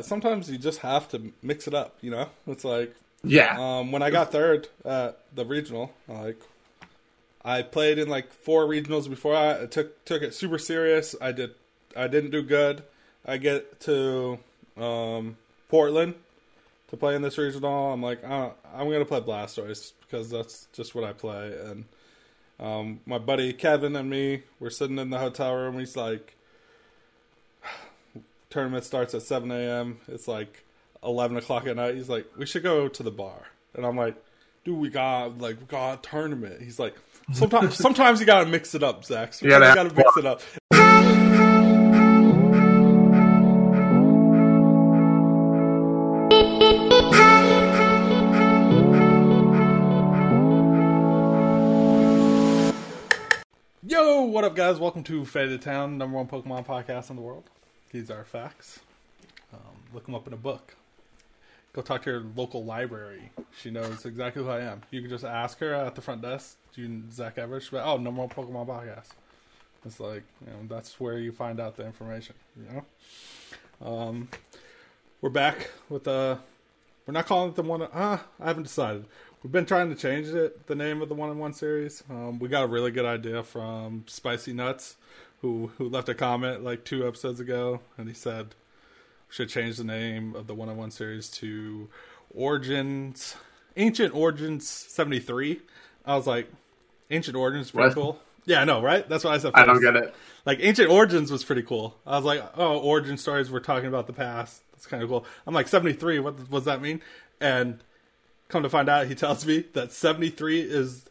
sometimes you just have to mix it up. You know, it's like Yeah. um, when I got third at the regional, like I played in like four regionals before I took took it super serious. I did I didn't do good. I get to um, Portland to play in this regional. I'm like uh, I'm gonna play Blastoise because that's just what I play. And um, my buddy Kevin and me were sitting in the hotel room. He's like, tournament starts at 7 a.m. It's like 11 o'clock at night. He's like, we should go to the bar. And I'm like, dude, we got like we got a tournament. He's like, sometimes sometimes you gotta mix it up, Zach. Sometimes gotta you gotta mix it up. Yo, what up, guys? Welcome to Faded Town, number one Pokemon podcast in the world. These are facts. Um, look them up in a book. Go talk to your local library. She knows exactly who I am. You can just ask her at the front desk, "Do you Zach Everett?" She'll be like, "Oh, number one Pokemon podcast." It's like you know that's where you find out the information. You know. Um, we're back with uh We're not calling it the one. Uh, I haven't decided. We've been trying to change it, the name of the one on one series. Um, we got a really good idea from Spicy Nuts, who who left a comment like two episodes ago, and he said should change the name of the one on one series to Origins, Ancient Origins seventy three. I was like, Ancient Origins, pretty What? cool. Yeah, I know, right? That's what I said. I don't get it. Like Ancient Origins was pretty cool. I was like, oh, origin stories. We're talking about the past. That's kind of cool. I'm like 73. What, what does that mean? And come to find out, he tells me that 73 is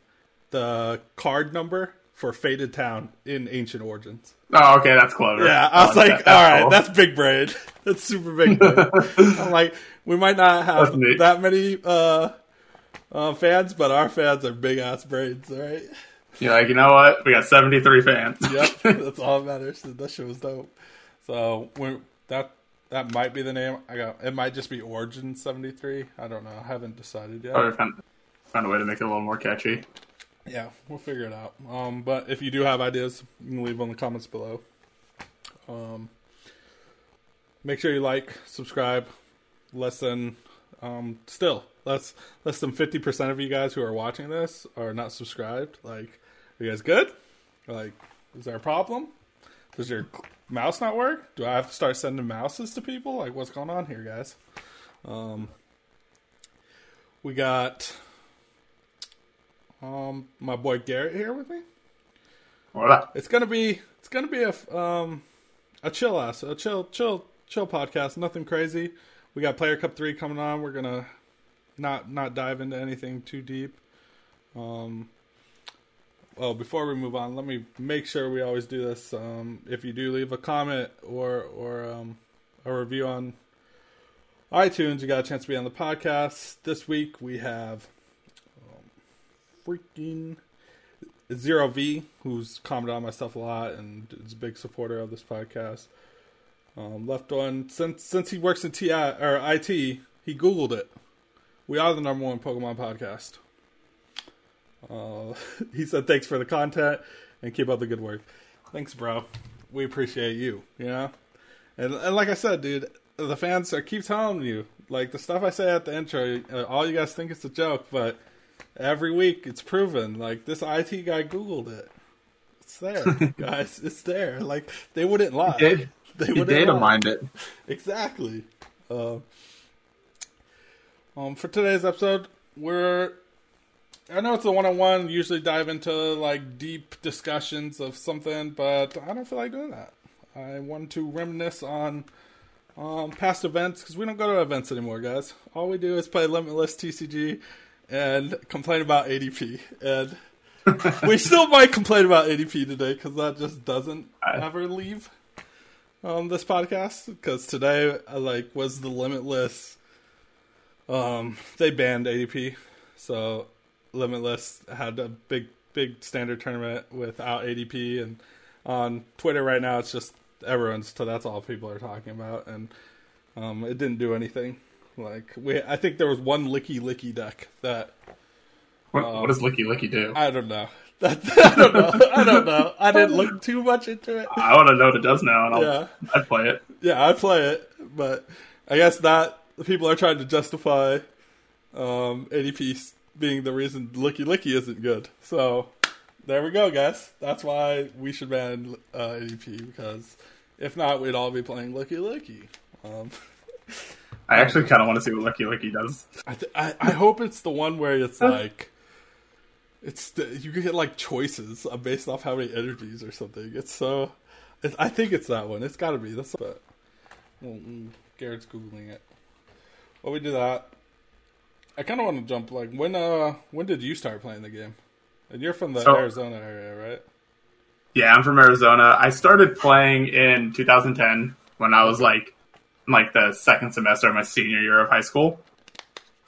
the card number for Faded Town in Ancient Origins. Oh, okay, that's clever. Yeah, I was Oh, like, that- all right, cool. that's big brain. That's super big brain. I'm like, we might not have that many uh, uh, fans, but our fans are big ass brains. All right. You're like, you know what? We got 73 fans. yep, that's all that matters. That shit was dope. So when that that might be the name. I got it. Might just be Origin seventy three. I don't know. I haven't decided yet. Probably found, found a way to make it a little more catchy. Yeah, we'll figure it out. Um, but if you do have ideas, you can leave them in the comments below. Um, make sure you like, subscribe. Less than, um, still less less than fifty percent of you guys who are watching this are not subscribed. Like, are you guys good? Like, is there a problem? Does your mouse not work? Do I have to start sending mouses to people? Like, what's going on here, guys? Um, we got um my boy Garrett here with me. Voila. It's gonna be it's gonna be a um a chill ass a chill chill chill podcast. Nothing crazy. We got Player Cup three coming on. We're gonna not not dive into anything too deep. Um. Well, before we move on, let me make sure we always do this. Um, if you do leave a comment or or um, a review on iTunes, you got a chance to be on the podcast. This week we have freaking Zero V, who's commented on my stuff a lot and is a big supporter of this podcast. Um, left on since since he works in TI or IT, he Googled it. We are the number one Pokemon podcast. Uh, he said thanks for the content and keep up the good work. Thanks, bro. We appreciate you. You know, and and like I said, dude, the fans are keep telling you like the stuff I say at the intro. Uh, all you guys think it's a joke, but every week it's proven. Like this IT guy Googled it. It's there, guys. It's there. Like they wouldn't lie. did. They He wouldn't data lie. mined it. Exactly. Uh, um, for today's episode, we're. I know it's a one-on-one. Usually dive into like deep discussions of something, but I don't feel like doing that. I want to reminisce on um, past events because we don't go to events anymore, guys. All we do is play Limitless TCG and complain about ADP, and we still might complain about ADP today because that just doesn't ever leave um this podcast because today I like was the limitless um they banned ADP so limitless had a big big standard tournament without ADP and on Twitter right now it's just everyone's so that's all people are talking about and um it didn't do anything like we I think there was one Lickilicky deck that What, Um, what does Lickilicky do? I don't know that I don't know I don't know I didn't look too much into it I want to know what it does now, and I'll yeah I'd play it. Yeah, I play it, but I guess that people are trying to justify um, ADP being the reason Lickilicky isn't good. So there we go, guys. That's why we should ban uh, ADP because if not, we'd all be playing Lickilicky. Um, I actually kind of want to see what Lickilicky does. I, th- I I hope it's the one where it's like it's the, you get like choices uh, based off how many energies or something. It's so it, I think it's that one. It's got to be that's but well, mm, Garrett's googling it. While we do that, I kind of want to jump like when uh when did you start playing the game? And you're from the So- Arizona area, right? Yeah, I'm from Arizona. I started playing in 2010 when I was like, like the second semester of my senior year of high school.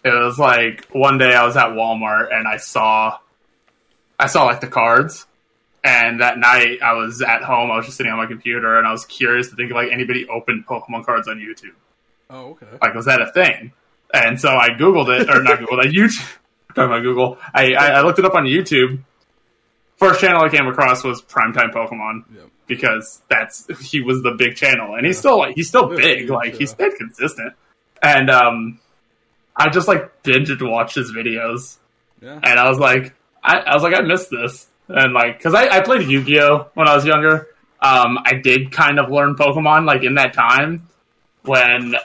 It was like one day I was at Walmart and I saw, I saw like the cards, and that night I was at home. I was just sitting on my computer and I was curious to think of like anybody opened Pokemon cards on YouTube. Oh, okay. Like, was that a thing? And so I googled it, or not googled, I YouTube. Talking about Google, I, I I looked it up on YouTube. First channel I came across was Primetime Pokemon Yep. Because that's he was the big channel, and he's still like he's still Yeah, big, huge, like he yeah. stayed consistent. And um, I just like binged watched his videos, Yeah. and I was like, I, I was like, I missed this, and like because I, I played Yu Gi Oh when I was younger. Um, I did kind of learn Pokemon like in that time when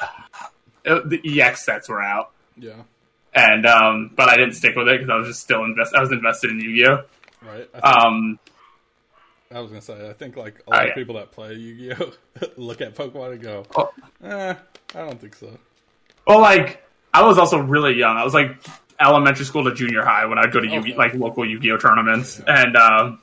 it, the EX sets were out, Yeah. and um, but I didn't stick with it because I was just still invest. I was invested in Yu Gi Oh. Right. I, think, Um, I was gonna say I think like a lot Oh, of people that play Yu-Gi-Oh look at Pokemon and go, oh, eh, I don't think so. well, like I was also really young. I was like elementary school to junior high when I'd go to Yu Okay. like local Yu Gi Oh tournaments, and um,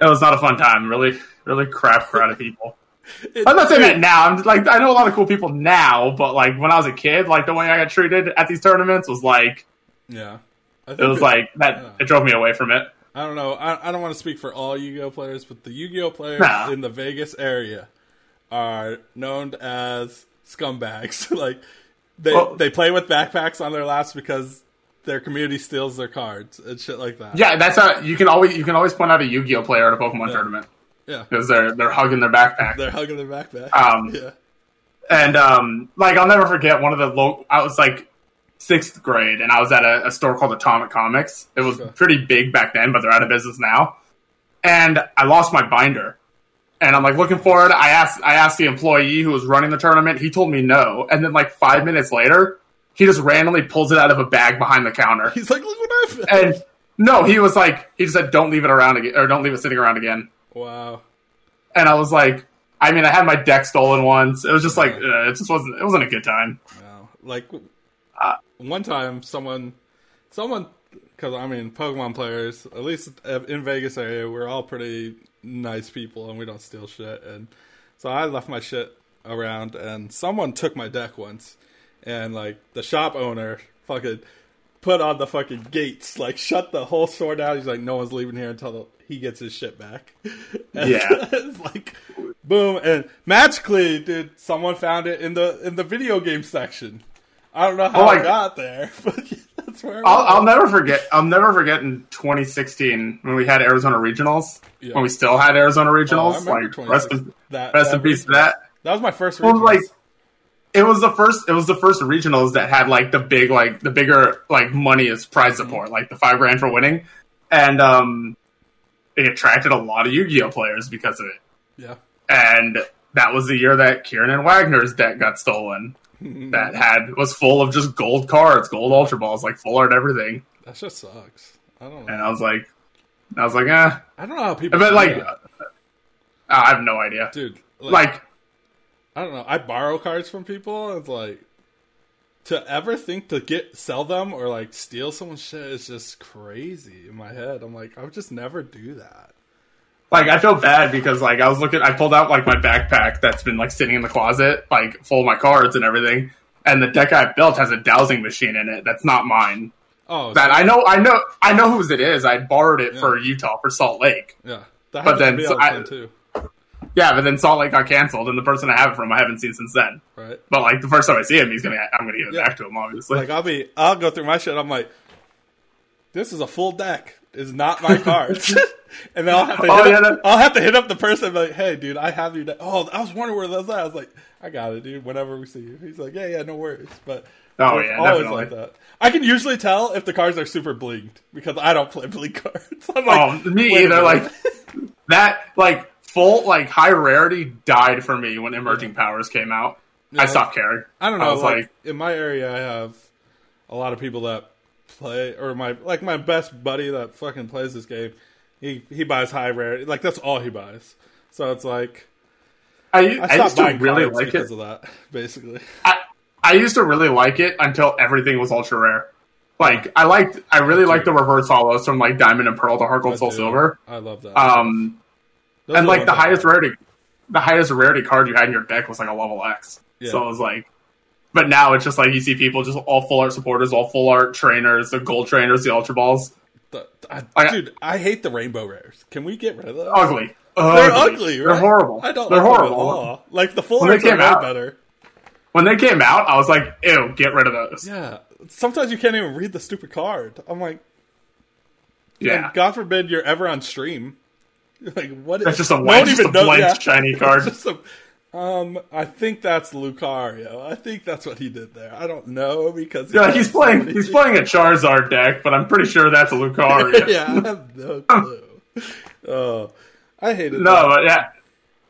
it was not a fun time. Really, really crap crowd of people. It- I'm not saying that now. I'm just, like I know a lot of cool people now, but like when I was a kid, like the way I got treated at these tournaments was like Yeah. I it was like that. Yeah. It drove me away from it. I don't know. I, I don't want to speak for all Yu-Gi-Oh players, but the Yu-Gi-Oh players Nah. in the Vegas area are known as scumbags. like they Well- they play with backpacks on their laps because their community steals their cards and shit like that. Yeah, that's how you can always you can always point out a Yu Gi Oh player at a Pokemon Yeah. tournament Yeah. because they're they're hugging their backpack. They're hugging their backpack. Um, yeah. And um, like I'll never forget one of the low. I was like sixth grade, and I was at a, a store called Atomic Comics. It was Okay. pretty big back then, but they're out of business now. And I lost my binder, and I'm like looking for it. I asked I asked the employee who was running the tournament. He told me no, and then like five minutes later, he just randomly pulls it out of a bag behind the counter. He's like, look what I found. And no, he was like he just said, "Don't leave it around again, or don't leave it sitting around again." wow. And I was like. I mean, I had my deck stolen once. It was just like uh, it just wasn't. It wasn't a good time. Wow. Like Uh, one time, someone, someone, because I mean, Pokemon players, at least in Vegas area, we're all pretty nice people and we don't steal shit. And so I left my shit around, and someone took my deck once, and like the shop owner fucking put on the fucking gates, like shut the whole store down. He's like, no one's leaving here until he gets his shit back. And Yeah. it's like boom, and magically, dude, someone found it in the in the video game section. I don't know how Oh, I I- got there, but that's where. I'll, I'll never forget. I'll never forget in 2016 when we had Arizona regionals. Yeah. When we still had Arizona Oh, regionals, remember like rest in, that, rest that in peace to that. That was my first Well, regionals. like it was the first. It was the first regionals that had like the big, like the bigger, like money as prize Mm-hmm. support, like the five grand for winning, and um, it attracted a lot of Yu-Gi-Oh players because of it. yeah, And that was the year that Kieran and Wagner's deck got stolen. That had was full of just gold cards, gold ultra balls, like full art everything. that just sucks. I don't know. And I was like, I was like, eh. I don't know how people. But like, that. I have no idea. dude, like, Like, I don't know. I borrow cards from people. And it's like to ever think to get sell them or like steal someone's shit is just crazy in my head. I'm like, I would just never do that. Like I feel bad because like I was looking, I pulled out like my backpack that's been like sitting in the closet, like full of my cards and everything. And the deck I built has a dowsing machine in it. That's not mine. Oh, That so- I know, I know, I know whose it is. I borrowed it Yeah. for Utah for Salt Lake. yeah. But then so I- too, Yeah, but then Salt Lake got canceled, and the person I have it from I haven't seen since then. right? But like the first time I see him, he's gonna, I'm gonna give it Yeah. back to him, obviously. Like I'll be, I'll go through my shit. I'm like, this is a full deck. Is not my cards. and then I'll have to oh, hit Oh, up, yeah, that- I'll have to hit up the person and be like, hey, dude, I have your deck. Oh, I was wondering where those are. I was like, I got it, dude. Whenever we see you, he's like, yeah, yeah, no worries. But Oh, yeah, always definitely. like that. I can usually tell if the cards are super blinked because I don't play blink cards. I'm like, oh, me either. Like that, like full, like high rarity died for me when Emerging Powers came out. Yeah. I stopped caring. I don't know. I was like, like, in my area, I have a lot of people that play, or my like my best buddy that fucking plays this game. He he buys high rarity, like that's all he buys. So it's like I, I I, used to really like because it. of that, basically. I, I used to really like it until everything was ultra rare. Like I liked, I really liked the reverse hollows from like Diamond and Pearl to Heart Gold Soul do. Silver. I love that. Um, Those and like the highest rarity, the highest rarity card you had in your deck was like a level X. Yeah. So it was like, but now it's just like you see people just all full art supporters, all full art trainers, the gold trainers, the ultra balls, The- I- I- dude, I hate the rainbow rares. Can we get rid of those? ugly. They're ugly. They're horrible. I don't. They're like them at horrible. all. Like the full When they arts are came way out- better. When they came out, I was like, ew, get rid of those. Yeah. Sometimes you can't even read the stupid card. I'm like, Yeah. and God forbid you're ever on stream. Like what? That's just a white, just a blank yeah. shiny card. Just a- um, I think that's Lucario. I think that's what he did there. I don't know because Yeah, he's playing. He's playing a Charizard deck, but I'm pretty sure that's a Lucario. yeah, I have no clue. Oh, I hated No, but yeah,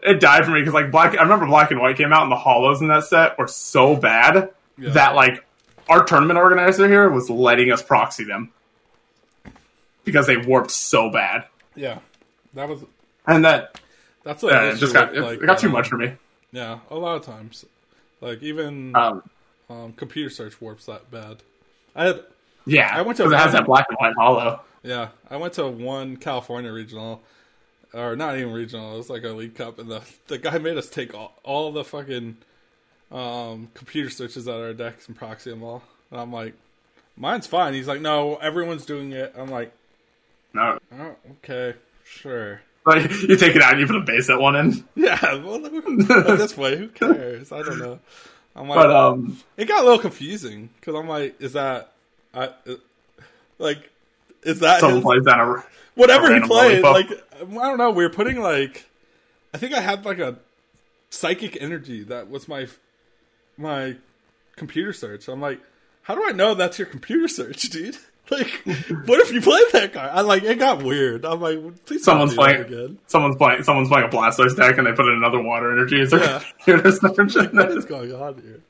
it died for me because like black. I remember Black and White came out, and the hollows in that set were so bad Yeah. that like our tournament organizer here was letting us proxy them because they warped so bad, Yeah, that was and that that's what I it just got it, like, it got too uh, much for me. Yeah, a lot of times, like even Um, um, computer search warps that bad. I had yeah, I went to 'cause it has one- that black and white hollow. Yeah, I went to one California regional, or not even regional. It was like a league cup, and the the guy made us take all, all the fucking um, computer searches out of our decks and proxy them all. And I'm like, mine's fine. He's like, no, everyone's doing it. I'm like, No, oh, okay, sure. Like you take it out, and you put a base at one end. Yeah, well, this way, who cares? I don't know. I'm like, But um, it got a little confusing because I'm like, is that, I, like, is that someone his- plays down a whatever he random played, lollipop. like I don't know, we were putting like I think I had like a psychic energy that was my my computer search. I'm like, how do I know that's your computer search, dude? Like, what if you played that card? I like it got weird. I'm like, please Someone's playing. again. Someone's playing. Someone's playing a Blastoise deck, and they put in another water energy as their Yeah. What is going on here?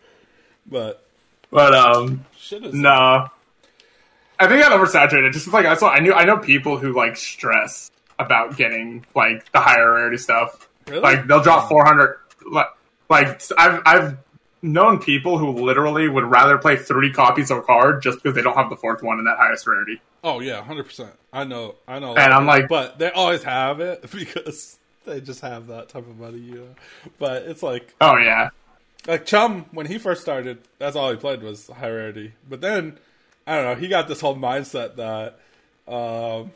But But um, shit is no, I think I got oversaturated. Just like I saw, I knew I know people who like stress about getting like the higher rarity stuff. Really? Like they'll drop four hundred. Like, like I've I've known people who literally would rather play three copies of a card just because they don't have the fourth one in that highest rarity. Oh yeah, hundred percent. I know, I know. And I'm like- but they always have it because they just have that type of money, you know. But it's like Oh yeah, like Chum when he first started, that's all he played was high rarity. But then I don't know, he got this whole mindset that um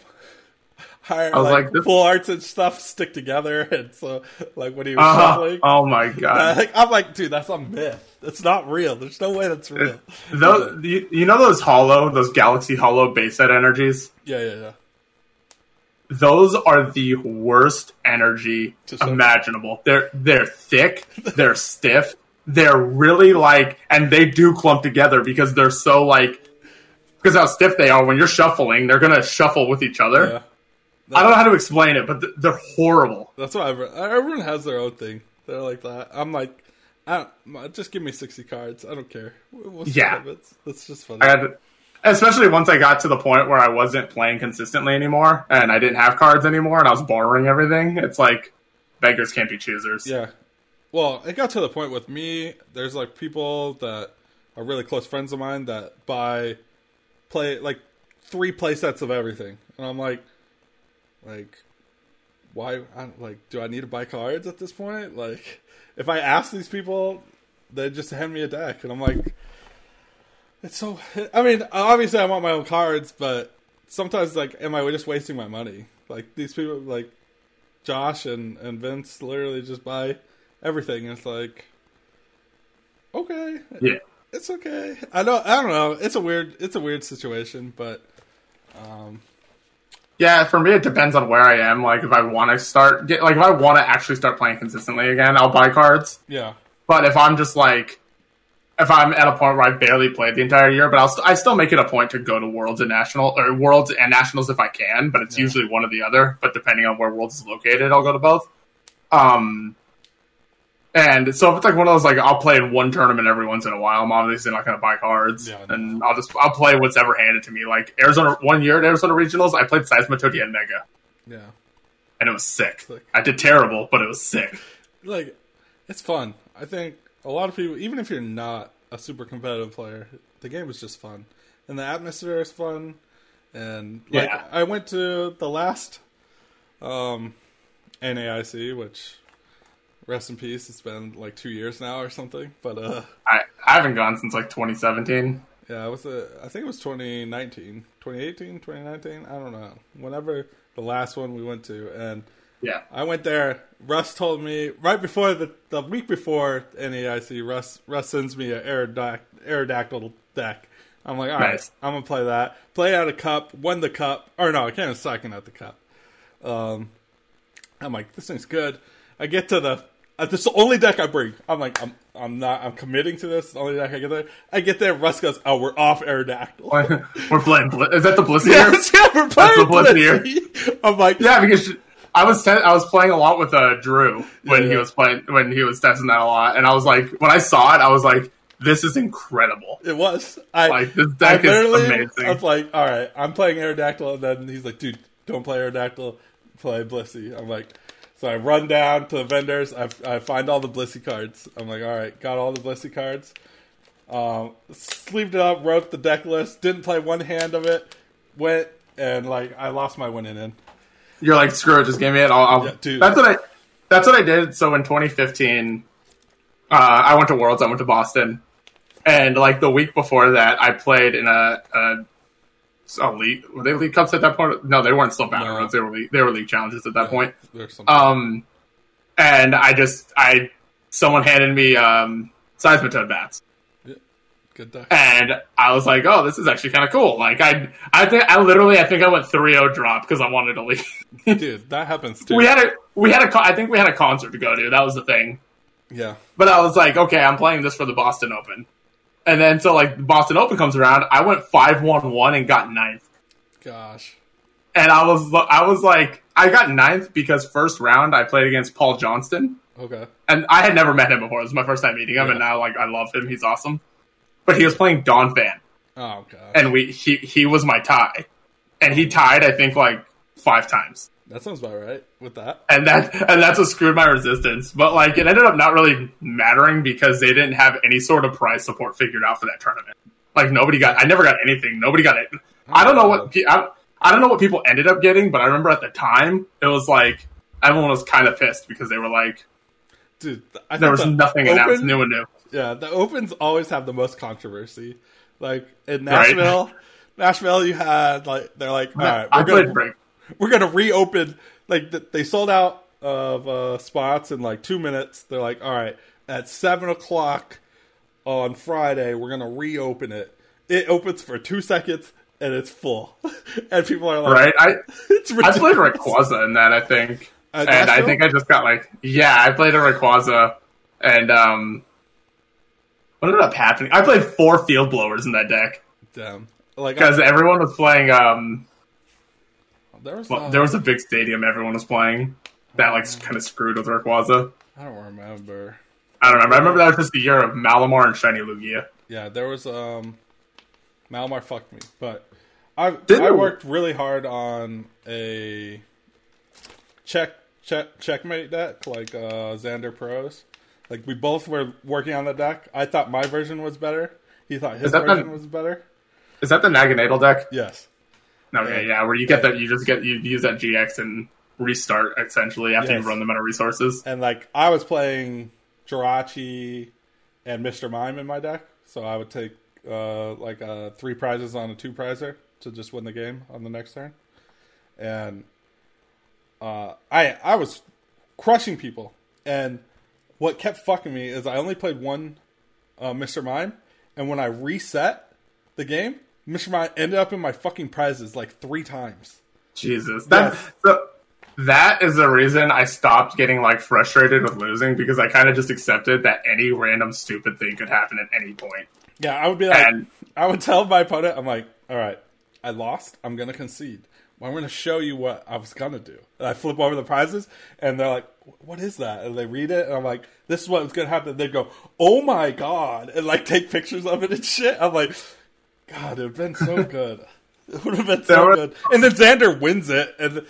higher I was like, like, full arts and stuff stick together and so like when he was uh, shuffling oh my god. like, I'm like, dude, that's a myth. It's not real. There's no way that's real. Those, you, you know those hollow, those galaxy hollow base set energies. Yeah, yeah, yeah. those are the worst energy imaginable. They're they're thick, they're stiff, they're really like, and they do clump together because they're so like, because how stiff they are. When you're shuffling, they're gonna shuffle with each other. Yeah. I don't know how to explain it, but th- they're horrible. That's why everyone, everyone has their own thing. They're like that. I'm like, I don't, just give me 60 cards. I don't care. We'll Yeah. That's just funny. To- especially once I got to the point where I wasn't playing consistently anymore, and I didn't have cards anymore, and I was borrowing everything. It's like beggars can't be choosers. Yeah. Well, it got to the point with me. There's like people that are really close friends of mine that buy play like three play sets of everything, and I'm like, like, why? I, like, do I need to buy cards at this point? Like, if I ask these people, they just hand me a deck, and I'm like, it's so. I mean, obviously, I want my own cards, but sometimes, like, am I just wasting my money? Like these people, like Josh and and Vince, literally just buy everything. And it's like, okay, Yeah. it's okay. I know. I don't know. It's a weird. It's a weird situation, but um, Yeah, for me, it depends on where I am. Like, if I want to start, get, like, if I want to actually start playing consistently again, I'll buy cards. Yeah. But if I'm just like, if I'm at a point where I barely played the entire year, but I'll st- I still make it a point to go to Worlds and National or Worlds and Nationals if I can. But it's Yeah. usually one or the other. But depending on where Worlds is located, I'll go to both. Um, and so if it's like one of those like I'll play in one tournament every once in a while, I'm obviously not going to buy cards, Yeah, and I'll just I'll play what's ever handed to me. Like Arizona, one year at Arizona Regionals, I played Seismitodia and Mega, Yeah. and it was sick. Sick. I did terrible, but it was sick. Like, it's fun. I think a lot of people, even if you're not a super competitive player, the game is just fun. And the atmosphere is fun. And, like, Yeah. I went to the last um, NAIC, which, rest in peace, it's been like two years now or something. But, uh, I I haven't gone since like 2017. Yeah, it was a, I think it was 2019, 2018, 2019. I don't know. Whenever the last one we went to, and Yeah, I went there. Russ told me right before the the week before NAIC. Russ Russ sends me an Aerodac, Aerodactyl deck. I'm like, all right, Nice. I'm gonna play that. Play out a cup, won the cup, or no, I can't second at the cup. Um, I'm like, this thing's good. I get to the. Uh, this is the only deck I bring. I'm like, I'm, I'm not, I'm committing to this. It's the only deck I get there. I get there. Russ goes, oh, we're off Aerodactyl. we're playing. Bl- Is that the Blissey? yes, yeah, we're playing the blitz I'm like, Yeah, because I was te- I was playing a lot with uh, Drew when he Yeah. was playing when he was testing that a lot, and I was like, when I saw it, I was like, this is incredible. it was. I Like this deck is amazing. I was like, all right, I'm playing Aerodactyl, and then he's like, dude, don't play Aerodactyl, play Blissey. I'm like, so I run down to the vendors, I, I find all the Blissey cards. I'm like, all right, got all the Blissey cards. Um, sleeved it up, wrote the deck list, didn't play one hand of it, went, and like, I lost my winning in. You're like, screw it, just give me it. I'll, I'll. Yeah, dude. That's what I. That's what I did. So in 2015, uh, I went to Worlds. I went to Boston, and like the week before that, I played in a. a league, were they league cups at that point? No, they weren't still battle No. roads. They were league, they were league challenges at that point. Um, and I just I someone handed me um seismitoad bats, good deck. and I was like, oh, this is actually kind of cool. Like I I think I literally I think I went 3-0 drop because I wanted to leave. Dude, that happens too. we had a we had a I think we had a concert to go to. That was the thing. yeah. But I was like, okay, I'm playing this for the Boston Open. And then so like Boston Open comes around, I went 5-1-1 and got ninth. Gosh. And I was I was like I got ninth because first round I played against Paul Johnston. Okay. and I had never met him before. This was my first time meeting him, Yeah. and now like I love him. He's awesome. But he was playing Donphan, Oh, gosh. and we he he was my tie, and he tied I think like five times, that sounds about right with that. and that and that's what screwed my resistance. But like it ended up not really mattering because they didn't have any sort of prize support figured out for that tournament. Like nobody got, I never got anything. Nobody got it. I don't know what uh. pe- I, I don't know what people ended up getting, but I remember at the time it was like everyone was kind of pissed because they were like Dude, I there was the nothing open, announced new and new. Yeah, the opens always have the most controversy. Like in Right. Nashville, Nashville, you had like they're like, all right, we're gonna break. we're gonna reopen. Like th- they sold out of uh, spots in like two minutes. They're like, all right, at seven o'clock on Friday, we're gonna reopen it. It opens for two seconds and it's full, and people are like, right? I it's I ridiculous. played Rayquaza in that, I think, At and I think I just got like, yeah, I played a Rayquaza, and um, what ended up happening? I played four field blowers in that deck Damn. Like because everyone was playing. Um, there was well, uh, there was a big stadium everyone was playing that like kind of screwed with Rayquaza. I don't remember. I don't remember. I remember that was just the year of Malamar and Shiny Lugia. Yeah, there was um Malamar fucked me, but I Didn't I worked really hard on a check check checkmate deck like uh Xander Pero. Like we both were working on the deck. I thought my version was better. He thought his version the- was better. Is that the Naganadel deck? Yes. Okay, yeah, where you get that, you just get you use that GX and restart essentially after Yes. you run the meta resources. And like I was playing Jirachi and Mr. Mime in my deck, so I would take uh, like uh, three prizes on a two prizer to just win the game on the next turn. And uh, I I was crushing people, and what kept fucking me is I only played one uh, Mr. Mime, and when I reset the game, Mr. Mime ended up in my fucking prizes like three times. Jesus, that Yes. so that is the reason I stopped getting like frustrated with losing because I kind of just accepted that any random stupid thing could happen at any point. Yeah, I would be like, And- I would tell my opponent, I'm like, all right, I lost. I'm gonna concede. Well, I'm gonna show you what I was gonna do. And I flip over the prizes, and they're like, "What is that?" And they read it, and I'm like, "This is what was gonna happen." They go, "Oh my god!" and like take pictures of it and shit. I'm like, God, it would have been so good. It would have been so There good. And then Xander wins it, and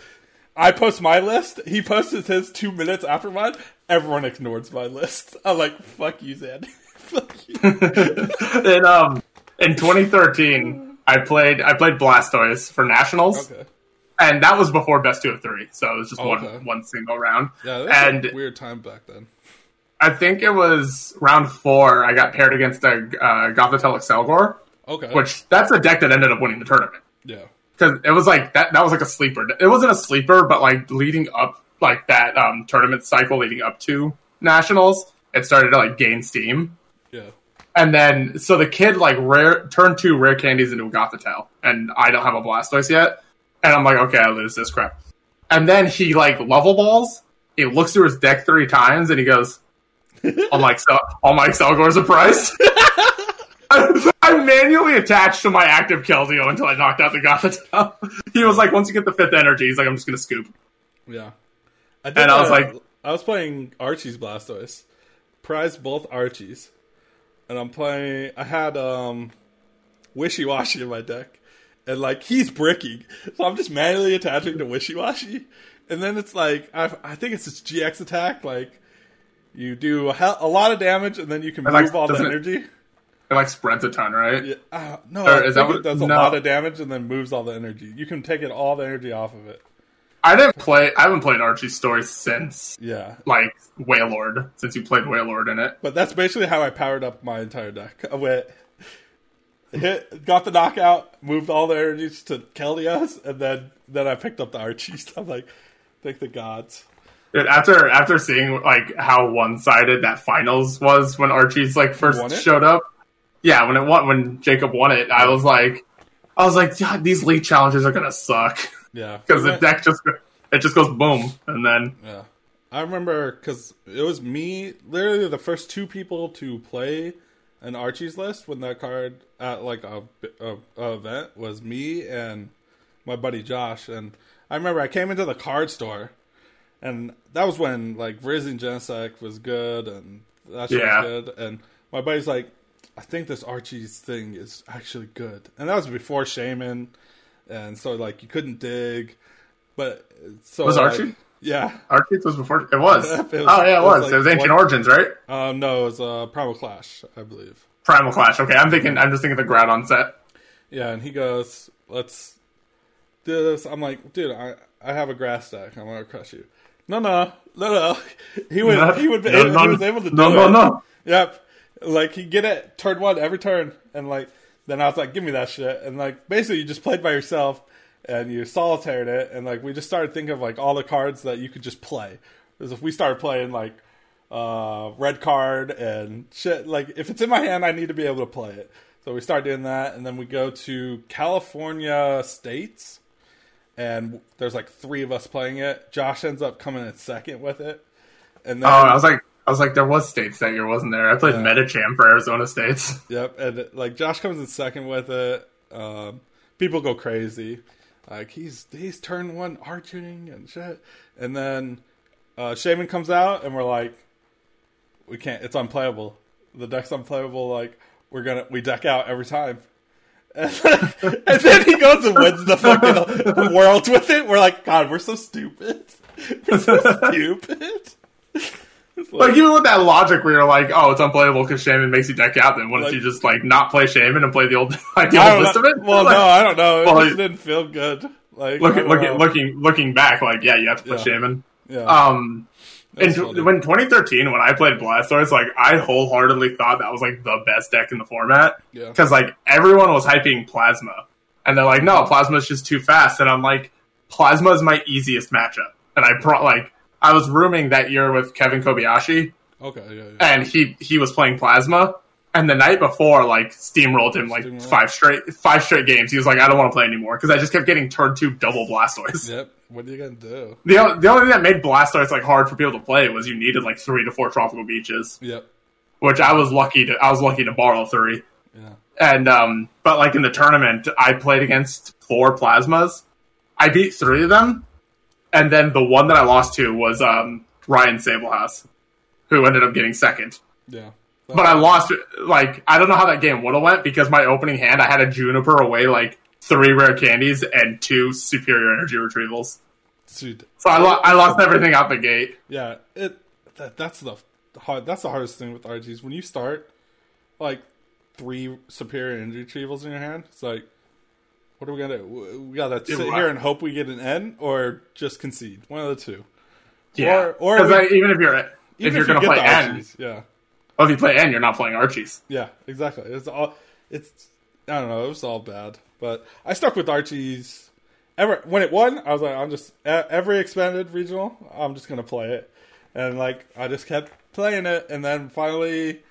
I post my list. He posted his two minutes after mine. Everyone ignores my list. I'm like, fuck you, Xander. fuck you. in um in 2013, I played I played Blastoise for nationals, Okay. and that was before best two of three, so it was just Okay. one one single round. Yeah, that was and a weird time back then. I think it was round four. I got paired against a uh, Gothitelle Accelgor, Okay. which that's a deck that ended up winning the tournament. yeah. because it was like that. That was like a sleeper. It wasn't a sleeper, but like leading up, like that um, tournament cycle leading up to nationals, it started to like gain steam. Yeah. And then, so the kid like rare turned two rare candies into a Gothitelle, and I don't have a Blastoise yet. And I'm like, okay, I lose this crap. And then he like level balls. He looks through his deck three times, and he goes, "All my Excel, all my Accelgors are priced." I, manually attached to my active Keldeo until I knocked out the Gothitelle. He was like, once you get the fifth energy, he's like, I'm just gonna scoop. Yeah. I did And I was like- I was playing Archie's Blastoise. Prized both Archies. And I'm playing I had um Wishiwashi in my deck. And like he's bricking. So I'm just manually attaching to Wishiwashi. And then it's like I, I think it's this GX attack, like you do a, hell, a lot of damage and then you can move like, all the doesn't it- energy. It like spreads a ton, right? Yeah, uh, no, Or is that what- it does a no. lot of damage and then moves all the energy. You can take it all the energy off of it. I didn't play. I haven't played Archie's story since Yeah, like Wailord, since you played Wailord in it. But that's basically how I powered up my entire deck. I went, hit, got the knockout, moved all the energies to Keldeos, and then then I picked up the Archies. I'm like, thank the gods. Dude, after after seeing like how one sided that finals was when Archie's like first showed up, yeah, when it won when Jacob won it, I was like, I was like, God, these league challenges are gonna suck Yeah, because the deck just it just goes boom, and then Yeah, I remember because it was me, literally the first two people to play an Archie's list when that card at like a, a, a event was me and my buddy Josh. And I remember I came into the card store, and that was when like Rising Genesect was good and that shit Yeah. was good. And my buddy's like, I think this Archie's thing is actually good, and that was before Shaymin, and so like you couldn't dig, but so Was like, Archie? yeah. Archie was before it was. It was- oh yeah, it it was was. like it was Ancient one- Origins, right? Um, no, it was uh, Primal Clash, I believe. Primal Clash. Okay, I'm thinking. I'm just thinking the Groudon set. Yeah, and he goes, "Let's do this." I'm like, "Dude, I I have a grass deck. I'm gonna crush you." No, no, no, no. He would No, he would no, he no, was able to do no, it. no, no. Yep. Like he get it turn one every turn, and like then I was like, "Give me that shit," and like basically you just played by yourself and you solitaired it, and like we just started thinking of like all the cards that you could just play. Because if we started playing like uh red card and shit, like if it's in my hand, I need to be able to play it. So we start doing that, and then we go to California states, and there's like three of us playing it. Josh ends up coming in second with it, and then Oh, I was like, I was like, there was states that year, wasn't there? I played Yeah. Medicham for Arizona States. Yep, and like Josh comes in second with it. Um, people go crazy, like he's he's turn one arching and shit, and then uh, Shaymin comes out, and we're like, we can't. It's unplayable. The deck's unplayable. Like we're gonna we deck out every time. And then, and then he goes and wins the fucking world with it. We're like, God, we're so stupid. We're so stupid. It's Like even with that logic, where you're like, oh, it's unplayable because Shaymin makes you deck out. Then why don't Like- you just like not play Shaymin and play the old like the old list know. of it? Well, Like, no, I don't know. It Well, just didn't feel good. Like Look at look at looking looking back, like yeah, you have to play Yeah. Shaymin. Yeah, Um, That's funny. when 2013, when I played Blastoise, like I wholeheartedly thought that was like the best deck in the format yeah, because like everyone was hyping Plasma, and they're like, no, Plasma's just too fast, and I'm like, Plasma is my easiest matchup, and I pro like I was rooming that year with Kevin Kobayashi, okay, yeah, yeah. and he he was playing Plasma, And the night before, like steamrolled him like Steamrolled. five straight five straight games. He was like, I don't want to play anymore because I just kept getting turn two double Blastoise. Yep. What are you gonna do? The, the only thing that made Blastoise like hard for people to play was you needed like three to four tropical beaches, Yep. which I was lucky to I was lucky to borrow three. Yeah. And um, but like in the tournament, I played against four plasmas. I beat three of them, and then the one that I lost to was um, Ryan Sabelhaus, who ended up getting second. Yeah. But I lost. Like I don't know how that game would have went because my opening hand, I had a Juniper away like three rare candies and two superior energy retrievals. Dude, So I, lo- I lost everything out the gate. yeah. It that, that's the hard. That's the hardest thing with RGs. When you start, like three superior energy retrievals in your hand, it's like, what are we gonna? do? We gotta sit what? here and hope we get an N, or just concede. One of the two. Yeah, Or- or we- like, even if you're if you're you gonna get play N, Archies, yeah. well, if you play N, you're not playing Archies. Yeah, exactly. It's all it's I don't know, it was all bad. But I stuck with Archie's ever when it won, I was like, I'm just every expanded regional, I'm just gonna play it. And like I just kept playing it and then finally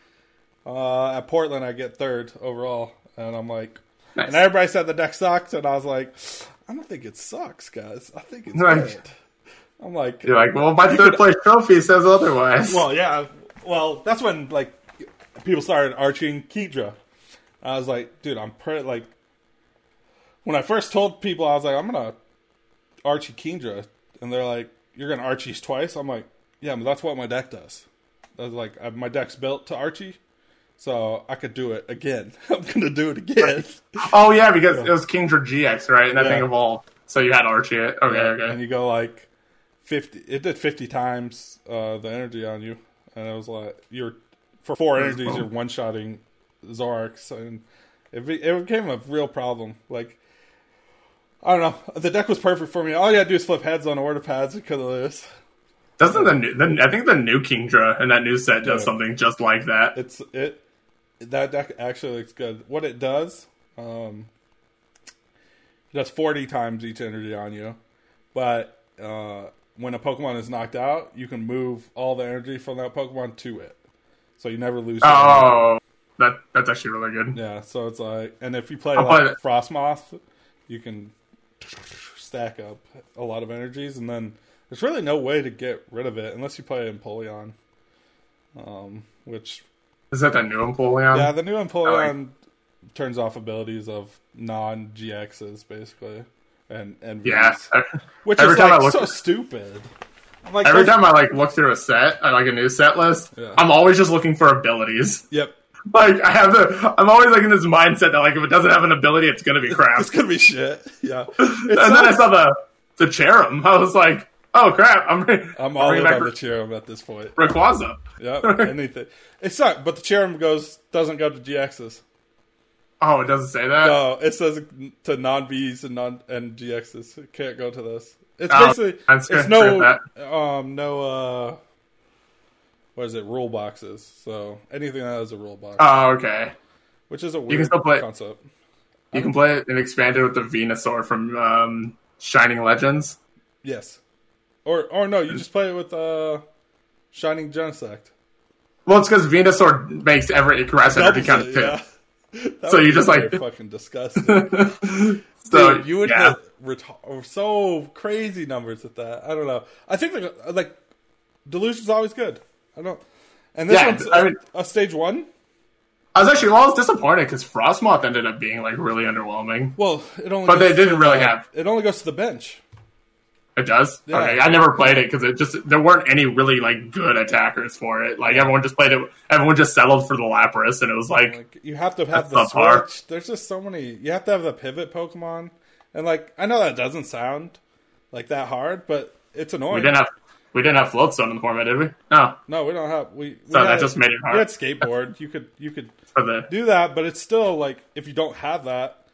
uh at Portland I get third overall. And I'm like Nice. and everybody said the deck sucked and I was like, I don't think it sucks, guys. I think it's Right. good. I'm like You're like, well, my third place trophy says otherwise. well, yeah. Well, that's when like people started arching Kingdra. I was like, dude, I'm pretty like. When I first told people, I was like, I'm gonna Archie Kingdra, and they're like, you're gonna Archie's twice. I'm like, yeah, but that's what my deck does. I was like, uh, my deck's built to Archie, so I could do it again. I'm gonna do it again. oh yeah, because it was Kingdra GX, right? And that Yeah. thing evolved. So you had Archie. It. Okay, okay. And you go like fifty. It did fifty times uh, the energy on you, and it was like you're for four energies, you're one shotting Zorks, and it be, it became a real problem. Like I don't know, the deck was perfect for me. All you had to do is flip heads on order pads, you could lose. Doesn't the new? The, I think the new Kingdra and that new set does Yeah. something just like that. It's it that deck actually looks good. What it does, um, it does forty times each energy on you, but uh, when a Pokemon is knocked out, you can move all the energy from that Pokemon to it, so you never lose. Oh, that that's actually really good. Yeah, so it's like, and if you play I'll play like that. Frosmoth, you can stack up a lot of energies, and then there's really no way to get rid of it unless you play Empoleon. Um, which Is that the new Empoleon? yeah, the new Empoleon turns off abilities of non GXs basically, and and Yeah. Which Every is time I look- so stupid. I'm like, Every time I like look through a set, uh, like a new set list, Yeah. I'm always just looking for abilities. yep, Like I have the, I'm always like in this mindset that like if it doesn't have an ability, it's gonna be crap. it's gonna be shit. Yeah, and then I saw the the Cherrim. I was like, oh crap, I'm re- I'm all in on the Cherrim at this point. Rayquaza. Yep, anything. It's not, but the Cherrim goes doesn't go to GXs. Oh, it doesn't say that. No, it says to non Vs and non and GXs. It can't go to this. It's Oh, basically it's no um no uh what is it rule boxes. So anything that has a rule box, Oh, okay. which is a can weird still play- concept. You can play it and expand it with the Venusaur from um, Shining Legends. Yes, or or no, you just play it with uh Shining Genesect. Well, it's because Venusaur makes every grass energy count too. yeah. So you just, like- fucking disgusting. So Dude, you would yeah. hit reta- so crazy numbers with that. I don't know. I think like, like delusion's always good. I don't. And this Yeah, one's I a- mean- a stage one. I was actually well, I was disappointed because Frosmoth ended up being like really underwhelming. Well, it only. But they didn't to really have- It only goes to the bench. It does. Yeah. Okay, I never played it because it just there weren't any really like good attackers for it. Like everyone just played it. Everyone just settled for the Lapras, and it was like Like you have to have the subpar. switch. There's just so many. You have to have the pivot Pokemon, and like I know that doesn't sound like that hard, but it's annoying. we didn't have we didn't have Floatstone in the format, did we? No, no, we don't have. We, we So that just made it hard. We had skateboard. You could you could the do that, but it's still like if you don't have that,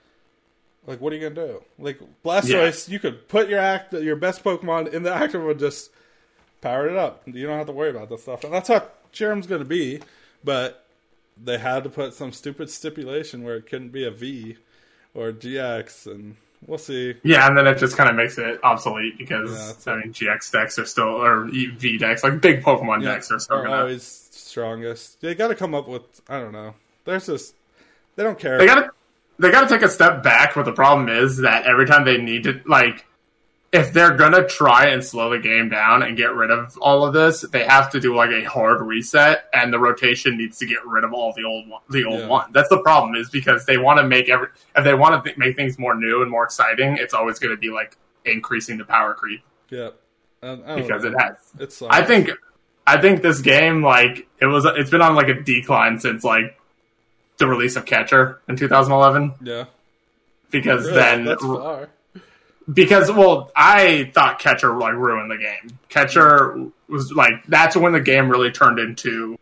like what are you gonna do? Like Blastoise, you could put your act your best Pokemon in the active and just power it up. You don't have to worry about that stuff, and that's how Cherrim's gonna be. But they had to put some stupid stipulation where it couldn't be a V or GX, and we'll see. yeah, and then it just kind of makes it obsolete because Yeah, I mean GX decks are still or V decks like big Pokemon Yeah, decks are still gonna. always strongest. They got to come up with I don't know. There's this. They don't care. They gotta they gotta take a step back. But the problem is that every time they need to like, if they're gonna try and slow the game down and get rid of all of this, they have to do like a hard reset, and the rotation needs to get rid of all the old one, the old Yeah. one. That's the problem is because they want to make every if they want to th- make things more new and more exciting, it's always going to be like increasing the power creep yeah. I because know. it has. It's. I uh, think I think this game like it was it's been on like a decline since like the release of Catcher in 2011 Yeah. because Really, then that's far. because well I thought Catcher like ruined the game. Catcher was like that's when the game really turned into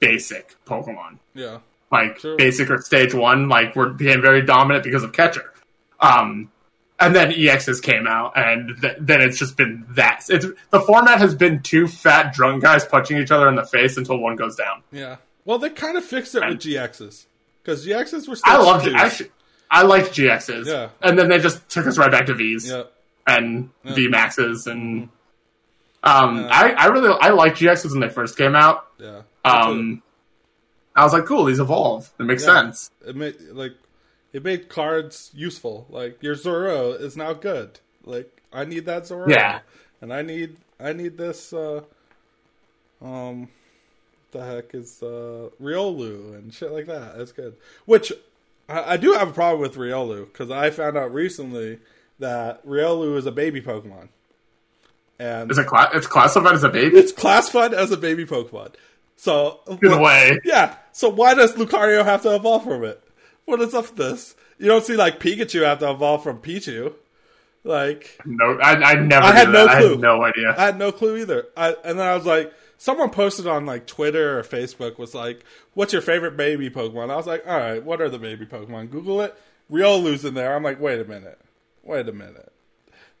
basic Pokemon. Yeah. Like Sure. basic or stage 1 like were became very dominant because of Catcher. Um and then EXs came out, and th- then it's just been that. It's the format has been two fat drunk guys punching each other in the face until one goes down. Yeah. Well, they kind of fixed it with GXs because GXs were. Still I loved it. Actually, I liked GXs. Yeah. And then they just took us right back to Vs Yeah. and Yeah. V Maxes and um Yeah. I, I really I liked GXs when they first came out. Yeah. Um I was like, cool, these evolve. It makes sense. it made like it made cards useful. Like your Zoro is now good. Like I need that Zoro. Yeah. And I need I need this uh um the heck is uh Riolu and shit like that. That's good. Which I, I do have a problem with Riolu because I found out recently that Riolu is a baby Pokemon. And Is it cla- it's classified as a baby? it's classified as a baby Pokemon. So In a way. yeah. So why does Lucario have to evolve from it? What is up with this? You don't see like Pikachu have to evolve from Pichu. Like No I, I never I had that. no I clue. had no idea. I had no clue either. I, and then I was like, someone posted on like Twitter or Facebook was like, "What's your favorite baby Pokemon?" I was like, "All right, what are the baby Pokemon?" Google it. Riolu's in there. I'm like, wait a minute, wait a minute.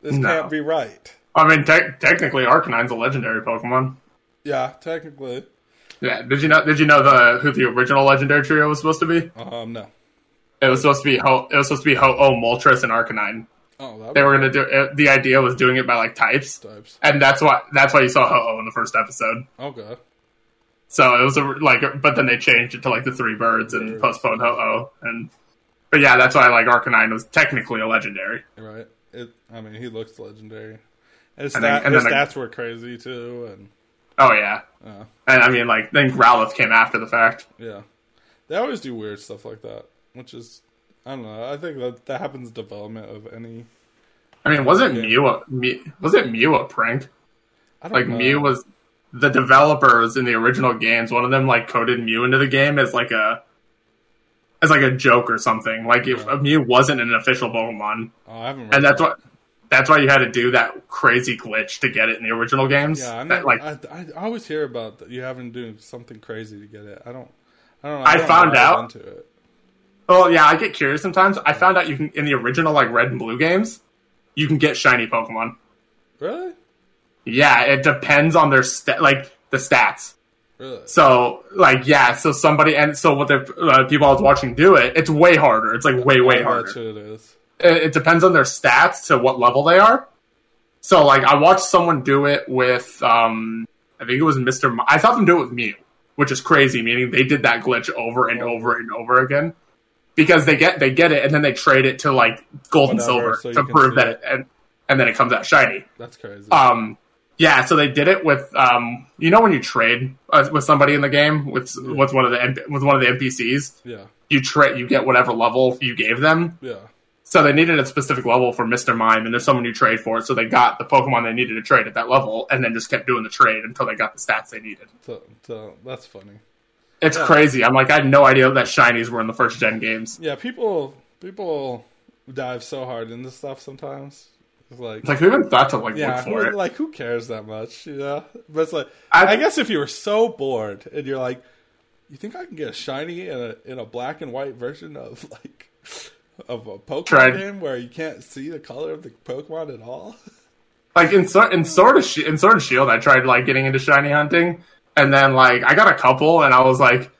This No. can't be right. I mean te- technically Arcanine's a legendary Pokemon. Yeah, technically. Yeah. Did you know did you know the who the original legendary trio was supposed to be? Um, no. It was supposed to be Ho it was supposed to be Ho-Oh, Moltres, and Arcanine. Oh, They were gonna do it, the idea was doing it by like types. types. And that's why that's why you saw Ho-Oh in the first episode. Okay. So it was a, like, but then they changed it to like the three birds and Birds. postponed Ho-Oh. And but yeah, that's why like Arcanine was technically a legendary. Right. It. I mean, he looks legendary. His, And then- stat, and his then the- stats were crazy too, and Oh yeah, uh, and I mean like then Growlithe came after the fact. yeah, they always do weird stuff like that, which is I don't know. I think that that happens development of any. I mean, wasn't Yeah. Mew a, Mew, was it Mew a prank? I don't Like know. Mew was the developers in the original games. One of them like coded Mew into the game as like a as like a joke or something. Like if Yeah. Uh, Mew wasn't an official Pokemon, Oh, I haven't. Read and that's that. what that's why you had to do that crazy glitch to get it in the original games. Yeah, I That, like I, I always hear about that you having to do something crazy to get it. I don't. I don't know. I don't found out- into it. Oh yeah, I get curious sometimes. I found out you can in the original like red and blue games, you can get shiny Pokemon. Really, Yeah, it depends on their sta- like the stats. really. So like yeah, so somebody and so what the uh, people I was watching do it, it's way harder. It's like way way harder. it is. It, it depends on their stats to what level they are. So like I watched someone do it with um I think it was Mr. Mi- I saw them do it with Mew, which is crazy. Meaning they did that glitch over and over and over again because they get they get it and then they trade it to like gold and silver so to prove that it. it and and then it comes out shiny. That's crazy. Um, yeah, so they did it with um, you know when you trade uh, with somebody in the game with with one of the with one of the NPCs, yeah, you trade you get whatever level you gave them. yeah. So they needed a specific level for Mister Mime, and there's someone you trade for. So they got the Pokemon they needed to trade at that level, and then just kept doing the trade until they got the stats they needed. So, so that's funny. It's Yeah. crazy. I'm like, I had no idea that shinies were in the first gen games. Yeah, people people dive so hard into stuff sometimes. It's like, It's like who even thought to like yeah, look for who, it? like who cares that much? You know, but it's like I, I- guess if you were so bored and you're like, you think I can get a shiny in a in a black and white version of like of a Pokemon Tried. game where you can't see the color of the Pokemon at all? like in in Sword of in Sword of Shield, I tried like getting into shiny hunting, and then like I got a couple, and I was like,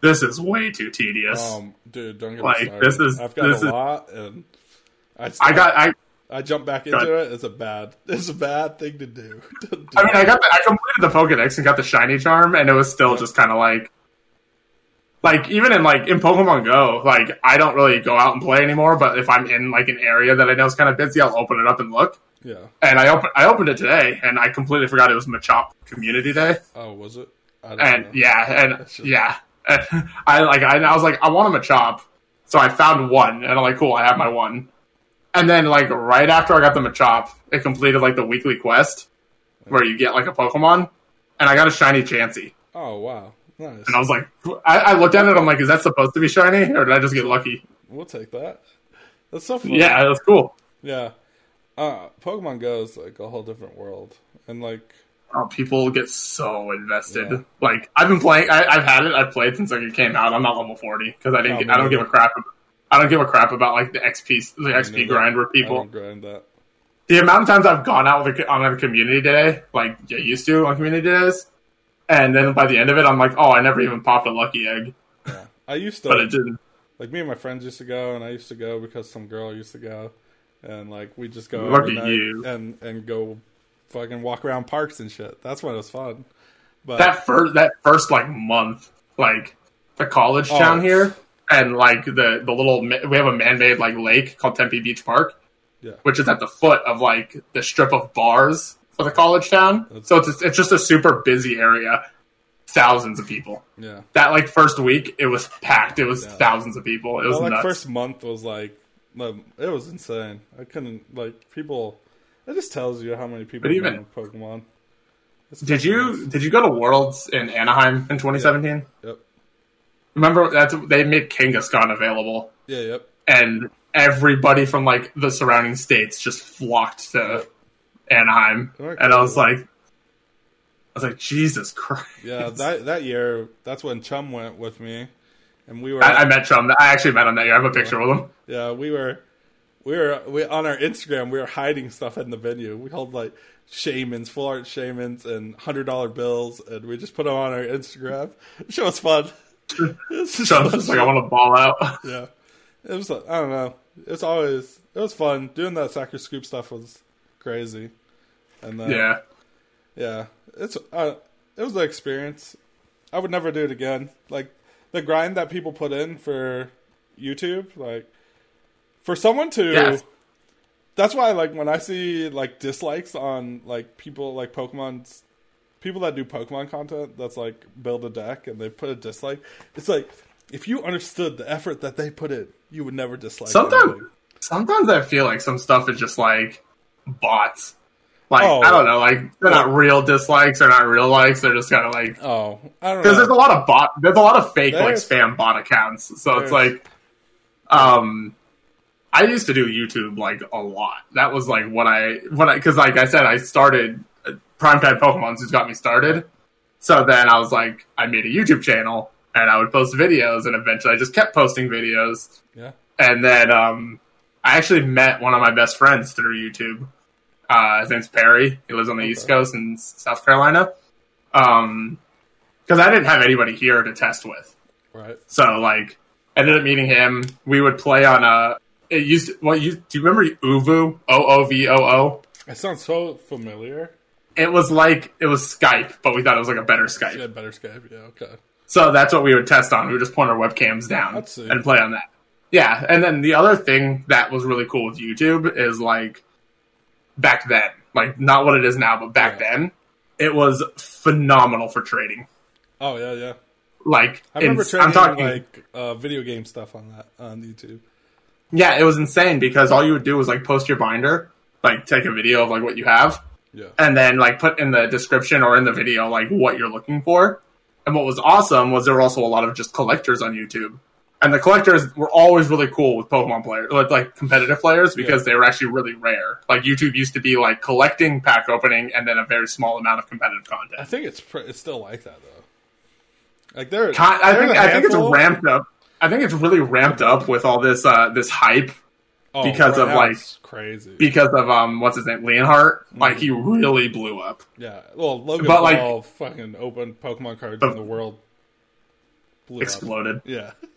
this is way too tedious. Um, dude, don't get Like, this is- I've got this a is- lot, and I I got I. I jump back into it. It's a bad it's a bad thing to do. do. I mean, I got the, I completed the Pokedex and got the shiny charm, and it was still just kind of like like even in like in Pokemon Go, like I don't really go out and play anymore. But if I'm in like an area that I know is kind of busy, I'll open it up and look. Yeah. And I open I opened it today, and I completely forgot it was Machop Community Day. Oh, was it? I And know. yeah, and yeah, I like I, I was like I want a Machop, so I found one, and I'm like cool, I have my one. And then like right after I got the Machop, it completed like the weekly quest where you get like a Pokemon, and I got a shiny Chansey. Oh wow, nice. And I was like, I, I looked at it. I'm like, is that supposed to be shiny, or did I just get lucky? We'll take that. That's so fun. Yeah, that's cool. Yeah. Uh, Pokemon Go is like a whole different world, and like, Oh, people get so invested. Yeah. Like I've been playing. I, I've had it. I've played since like it came out. I'm not level 40 because I didn't. Get, I don't give a crap. About, I don't give a crap about like the XP the XP neither. grind where I people. grind that. The amount of times I've gone out with a, on a community day, like I used to on community days, and then by the end of it, I'm like, oh, I never even popped a lucky egg, Yeah, I used to but it didn't. like me and my friends used to go, and I used to go because some girl used to go, and like we just go Look at night you. and and go fucking walk around parks and shit. That's when it was fun. But that first that first like month, like the college Oh. town here, and like the the little we have a man made like lake called Tempe Beach Park, Yeah. which is at the foot of like the strip of bars for the college town. That's- so it's it's just a super busy area, thousands of people. yeah, That like first week, it was packed. It was Yeah. thousands of people. It was well, like nuts. first month was like, it was insane. I couldn't like people. It just tells you how many people even- Pokemon. It's did you did you go to Worlds in Anaheim in 2017? Yep. Remember that's they made Kangaskhan available. Yeah. Yep. and everybody from like the surrounding states just flocked to Anaheim, Okay. and I was like, I was like, Jesus Christ! Yeah. That that year, that's when Chum went with me, and we were. I, I met Chum. I actually met him that year. I have a picture with him. Yeah, we were, we were, we on our Instagram. We were hiding stuff in the venue. We held like Shaymins, full art Shaymins, and hundred dollar bills, and we just put them on our Instagram. It was fun. It's just fun like, I want to ball out. yeah, it was. I don't know. It's always it was fun doing that soccer scoop stuff was crazy, and then yeah, yeah, it's uh, it was an experience. I would never do it again. Like the grind that people put in for YouTube, like for someone to. Yes. That's why, like, when I see like dislikes on like people like Pokemon's people that do Pokemon content, that's like build a deck and they put a dislike. It's like if you understood the effort that they put in, you would never dislike. sometimes, anything. sometimes I feel like some stuff is just like bots. Like Oh. I don't know, like they're not real dislikes, they're not real likes. They're just kind of like Oh, I don't because there's a lot of bot there's a lot of fake like spam bot accounts so it's like um i used to do youtube like a lot that was like what i what i because like i said i started uh, primetime pokemon's who's got me started so then i was like i made a youtube channel and i would post videos and eventually i just kept posting videos Yeah. and then um i actually met one of my best friends through youtube uh his name's perry he lives on the east coast in south carolina um because I didn't have anybody here to test with. Right. So like, ended up meeting him. We would play on a. It used. To, what you do you remember ooVoo? O O V O O. It sounds so familiar. It was like it was Skype, but we thought it was like a better Skype. Yeah, better Skype. Yeah, okay. So that's what we would test on. We would just point our webcams down and play on that. Yeah, and then the other thing that was really cool with YouTube is like back then, like not what it is now, but back Yeah. then, it was phenomenal for trading. Oh yeah, yeah. Like I remember ins- trading I'm talking like uh, video game stuff on that on YouTube. Yeah, it was insane because all you would do was like post your binder, like take a video of like what you have, Yeah. and then like put in the description or in the video like what you're looking for. And what was awesome was there were also a lot of just collectors on YouTube. And the collectors were always really cool with Pokemon players, like competitive players, because they were actually really rare. Like YouTube used to be like collecting pack opening and then a very small amount of competitive content. I think it's pr- it's still like that though. Like there, Ki- I think I think it's ramped up. I think it's really ramped up with all this uh, this hype oh, because right of, like- crazy. because of um what's his name Leonhardt. Like he really blew up. yeah, well, Logan But, like- fucking opened Pokemon cards in the world. Blew up. exploded. Yeah,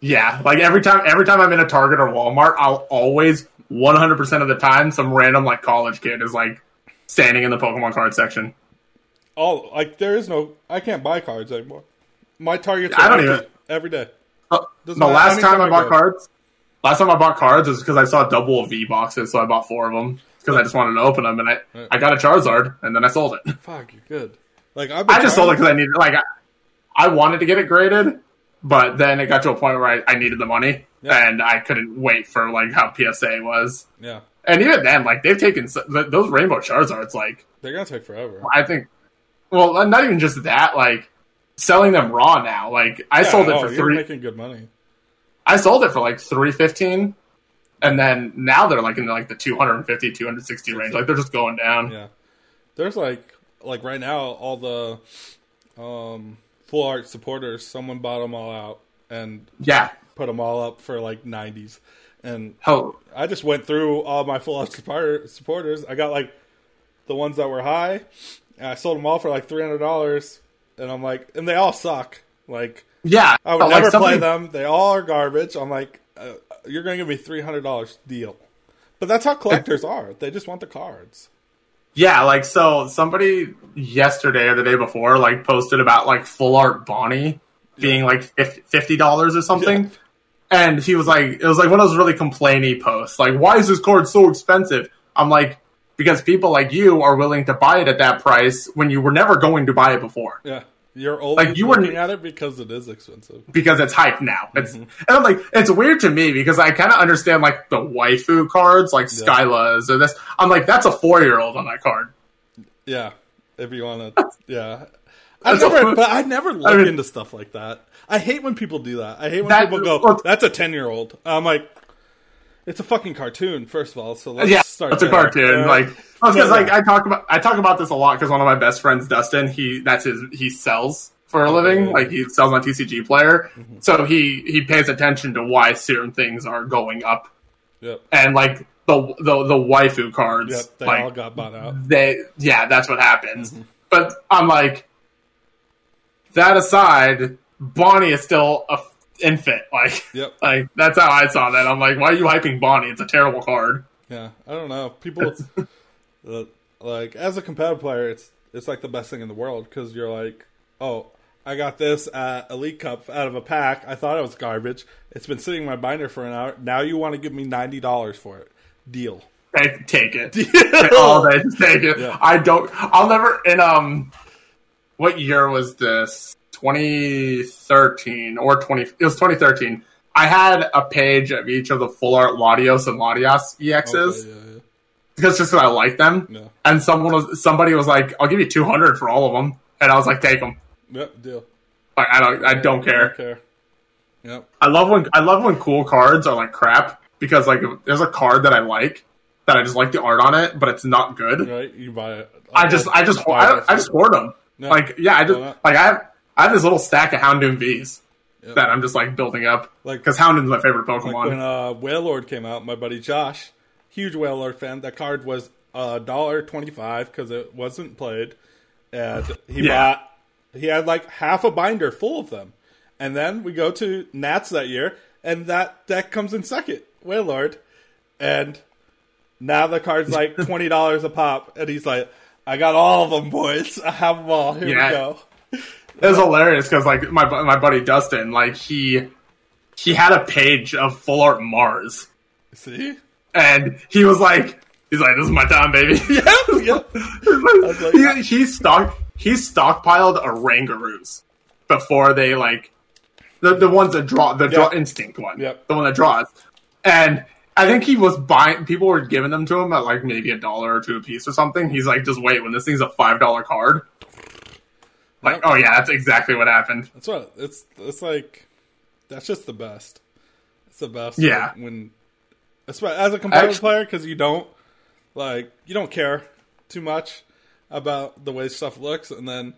Yeah, like every time every time I'm in a Target or Walmart, I'll always 100% of the time some random like college kid is like standing in the Pokemon card section. Oh, like there is no. I can't buy cards anymore. My targets. I don't even every day. Uh, the last time I bought go. cards, last time I bought cards was because I saw double V boxes, so I bought four of them because I just wanted to open them, and I Right. I got a Charizard, and then I sold it. Fuck, you're good. Like I just sold it because I needed like I, I wanted to get it graded, but then it got to a point where I, I needed the money, Yeah. and I couldn't wait for like how PSA was. Yeah, And even then, like they've taken those Rainbow Charizards, like they're gonna take forever. I think, well, not even just that, like selling them raw now. Like I Yeah, sold it oh, for three. making good money. I sold it for like three fifteen, and then now they're like in like the 250, 260 range. Like they're just going down. Yeah, there's like like right now all the um full art supporters. Someone bought them all out and Yeah. put them all up for like 90s, and Hell, I just went through all my full art support- supporters. I got like the ones that were high, and I sold them all for like three hundred dollars. And I'm like, and they all suck. Like yeah. I would but, like, never play them. They all are garbage. I'm like, uh, you're gonna give me three hundred dollars deal. But that's how collectors are. They just want the cards. Yeah, like so somebody yesterday or the day before like posted about like full art Bonnie being like fif- fifty dollars or something. Yeah. And he was like it was like one of those really complainy posts. Like, why is this card so expensive? I'm like, because people like you are willing to buy it at that price when you were never going to buy it before. Yeah, you're only Like, you were- looking at it because it is expensive. Because it's hype now. It's Mm-hmm. and I'm like, it's weird to me because I kinda understand like the waifu cards, like Skyla's or this. I'm like, that's a four year old on that card. Yeah, if you want to. Yeah, I That's never, but I never look mean- into stuff like that. I hate when people do that. I hate when That- people go, "That's a ten year old." I'm like, it's a fucking cartoon. First of all, so let's yeah, start. it's a cartoon. Like, because yeah. like I talk about I talk about this a lot because one of my best friends, Dustin, he that's his he sells for a living. Like he sells on TCG Player, Mm-hmm. so he he pays attention to why certain things are going up, Yep, and like the the the waifu cards, yep. They like all got bought out. they yeah, that's what happens. Mm-hmm. But I'm like, that aside, Bonnie is still a f- infant. Like, Yep. like that's how I saw that. I'm like, why are you hyping Bonnie? It's a terrible card. Yeah, I don't know. People uh, like as a competitive player, it's it's like the best thing in the world because you're like, oh, I got this at Elite Cup out of a pack. I thought it was garbage. It's been sitting in my binder for an hour. Now you want to give me ninety dollars for it? Deal. Take, take it. All day, just take it. Yeah. I don't. I'll never. In um, what year was this? 2013 or 20? It was 2013. I had a page of each of the full art Latios and Latias EXs Okay, yeah, because just because I like them. yeah, yeah. And someone was somebody was like, "I'll give you 200 for all of them," and I was like, "Take them." Yep, deal. Like I don't. I don't care. Don't care. Yep. I love when I love when cool cards are like crap because like there's a card that I like that I just like the art on it, but it's not good. Right. You buy it. I just I just I, I just hoard them. Yeah. Like yeah, I just Why not? like I have I have this little stack of Houndoom V's Yep. that I'm just like building up Like- because Houndoom's my favorite Like Pokemon. when uh, Wailord came out, my buddy Josh, huge Wailord fan. That card was a dollar twenty five because it wasn't played, and he Yeah. bought. He had like half a binder full of them, and then we go to Nats that year, and that deck comes in second, Wailord, and now the card's like twenty dollars a pop, and he's like, "I got all of them, boys. I have them all. Here Yeah. we go." It was hilarious because like my my buddy Dustin like he he had a page of full art Mars See? and he was like he's like this is my time baby. Yeah, yeah. like- he, he stock he stockpiled Orangurus before they like the the ones that draw the draw instinct one, Yep. the one that draws, and I think he was buying. People were giving them to him at like maybe a dollar or two a piece or something. He's like, just wait when this thing's a five dollar card. Like, oh yeah, that's exactly what happened. That's what it's. It's like that's just the best. It's the best. Yeah. like, when as a competitive Actu- player, because you don't like you don't care too much about the way stuff looks, and then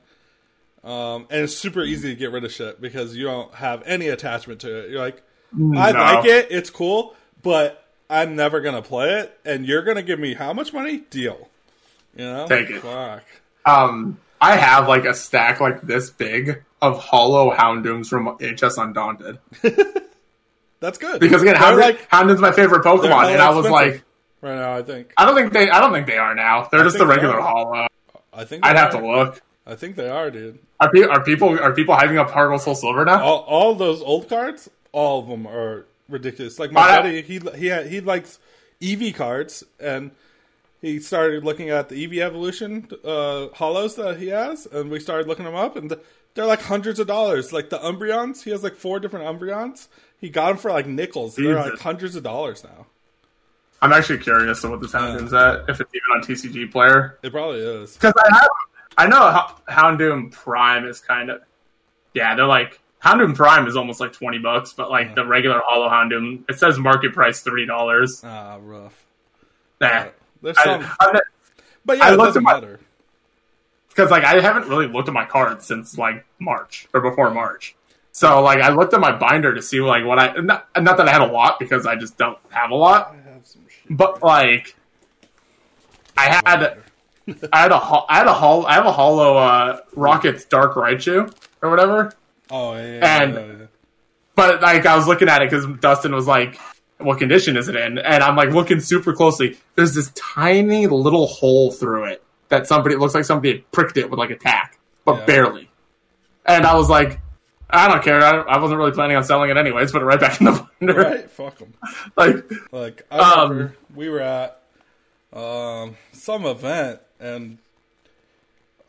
um, and it's super easy to get rid of shit because you don't have any attachment to it. You're like, I like it, it's cool, but I'm never gonna play it, and you're gonna give me how much money? Deal. You know, Take it. Fuck. Um, I have like a stack like this big of hollow Houndooms from HS Undaunted That's good because again, Hound- like Houndoom's my favorite Pokemon, and I was like, right now. I think I don't think they, I don't think they are now. They're just the they regular are. hollow. I think I'd they have to look. I think they are, dude. Are, pe- are people are people hyping up Heart Soul Silver now? All, all those old cards, all of them are ridiculous. Like my I- buddy, he he he likes Eevee cards, and he started looking at the Eevee Evolution uh, hollows that he has, and we started looking them up, and they're like hundreds of dollars. Like the Umbreons, he has like four different Umbreons. He got them for like nickels. They're like hundreds of dollars now. I'm actually curious to what this Houndoom's at, if it's even on TCG Player. It probably is. Because I have, I know Houndoom Prime is kind of, yeah, they're like Houndoom Prime is almost like twenty bucks, but like the regular Hollow Houndoom, it says market price three dollars. Ah, rough. Nah, There's some, I, but yeah, I it looked doesn't at my- matter. because like I haven't really looked at my cards since like March or before March. So like I looked at my binder to see like what I not, not that I had a lot because I just don't have a lot, I have some shit. but like I had I had a ho- I had a hol- I have a hollow uh, Rockets Dark Raichu or whatever. Oh yeah, yeah, And- yeah, yeah. But like I was looking at it because Dustin was like, "What condition is it in?" And I'm like looking super closely. There's this tiny little hole through it that somebody it looks like somebody had pricked it with like a tack, but Yeah. barely. And I was like, "I don't care. I, I wasn't really planning on selling it anyways. Put it right back in the binder." right. Fuck them. Like, Like I Um, we were at um, some event and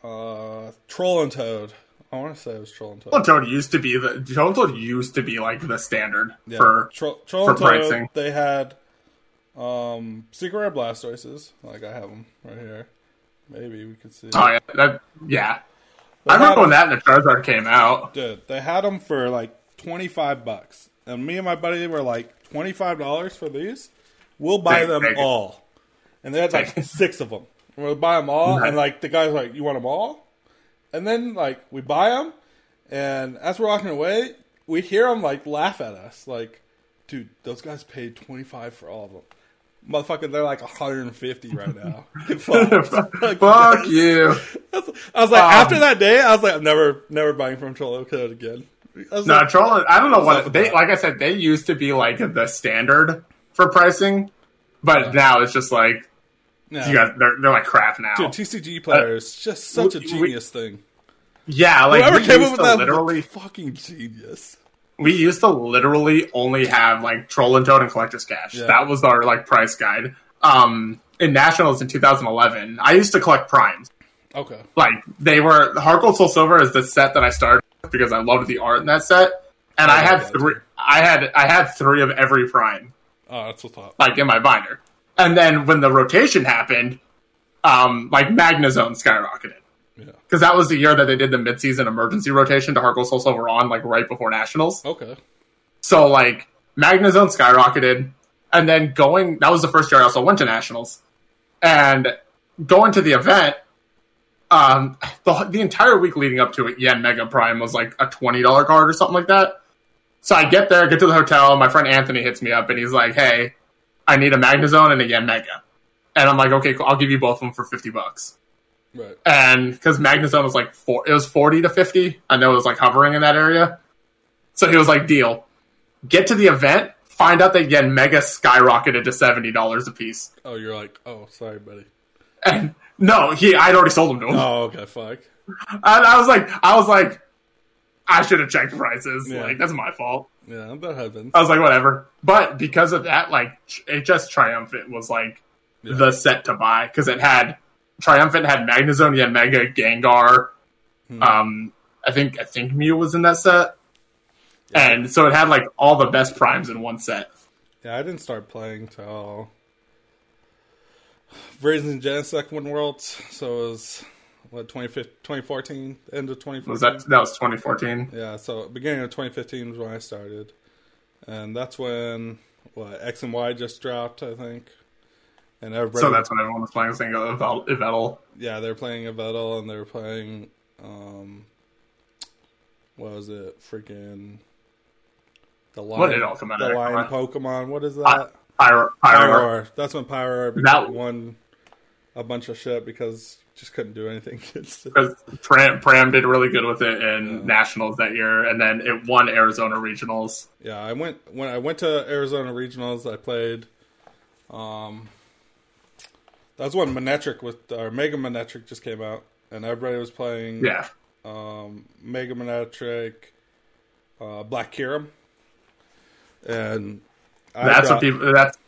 uh, Troll and Toad. I want to say it was Troll and Toad. Toad used to be the Toad used to be like the standard Yeah. for Tro- Troll for and pricing. They had um, secret rare Blastoises. Like I have them right here. Maybe we could see. oh yeah that, yeah. They I remember when that and the Charizard came out. Dude, they had them for like twenty five bucks, and me and my buddy were like twenty five dollars for these. We'll buy Take- them take it. all, and they had like six of them. We'll buy them all, Nice. and like the guy's like, "You want them all?" And then like we buy them, and as we're walking away, we hear them like laugh at us, like, "Dude, those guys paid twenty five for all of them." Motherfucker, they're like 150 right now. Like, Fuck you. I was like, Um, after that day, I was like, I'm never, never buying from Troll and Toad again. No, like, troll. I don't know what they like. I said they used to be like the standard for pricing, but now it's just like no. you guys. They're, they're like crap now. Dude, TCG players, just such a we- genius thing. yeah, like Whoever we came used up with to that, literally, fucking genius. we used to literally only have like troll and toad and Collector's Cache. Yeah. That was our like price guide. Um, in nationals in 2011, I used to collect primes. Okay. Like they were Heart Gold Soul Silver is the set that I started with because I loved the art in that set, and I I had three. I had I had three of every prime. Oh, that's what's up. like in my binder. And then when the rotation happened, um, like Magnazone skyrocketed Yeah. because that was the year that they did the midseason emergency rotation to Gold Soul Silver on, like right before nationals. Okay. So like Magnazone skyrocketed, and then going that was the first year I also went to nationals, and going to the event. Um, the, the entire week leading up to it, Yanmega Prime was like a twenty dollar card or something like that. So I get there, get to the hotel. My friend Anthony hits me up and he's like, "Hey, I need a Magnazone and a Yanmega," and I'm like, "Okay, cool. I'll give you both of them for fifty bucks." Right. and because Magnazone was like four, it was forty to fifty. I know it was like hovering in that area. So he was like, "Deal." Get to the event, find out that Yanmega skyrocketed to seventy dollars a piece, Oh, you're like, oh, sorry, buddy. and no, he I'd already sold them to him. Oh, okay, fuck. And I was like, I was like, I should have checked prices. Yeah. Like that's my fault. Yeah, that happens. I was like, whatever. But because of that, like, it just Triumphant was like Yeah. the set to buy because it had Triumphant had Magnazone, Yanmega, Gengar. Hmm. Um, I think I think Mew was in that set, and so it had like all the best primes in one set. Yeah, I didn't start playing till Brazen Genesect won Worlds, so it was what 2015 2014, end of 2014. Was that that was 2014? Yeah, so beginning of 2015 was when I started, and that's when what X and Y just dropped, I think. And everybody, So that's when everyone was playing thing of Yveltal. yeah, they're playing Yveltal and they're playing, um, what was it, freaking the line, What did it all come out the of? line Pokemon. What is that? Pyro, Pyro, Pyroar. That's when Pyroar That- won a bunch of shit because just couldn't do anything because Pram, Pram did really good with it in nationals that year, and then it won Arizona regionals. Yeah, I went when I went to Arizona regionals. I played. Um, that was when Manectric with or Mega Manetric just came out, and everybody was playing Yeah. um, Mega Manectric, uh, Black Kyurem, and I That's brought, what people. That's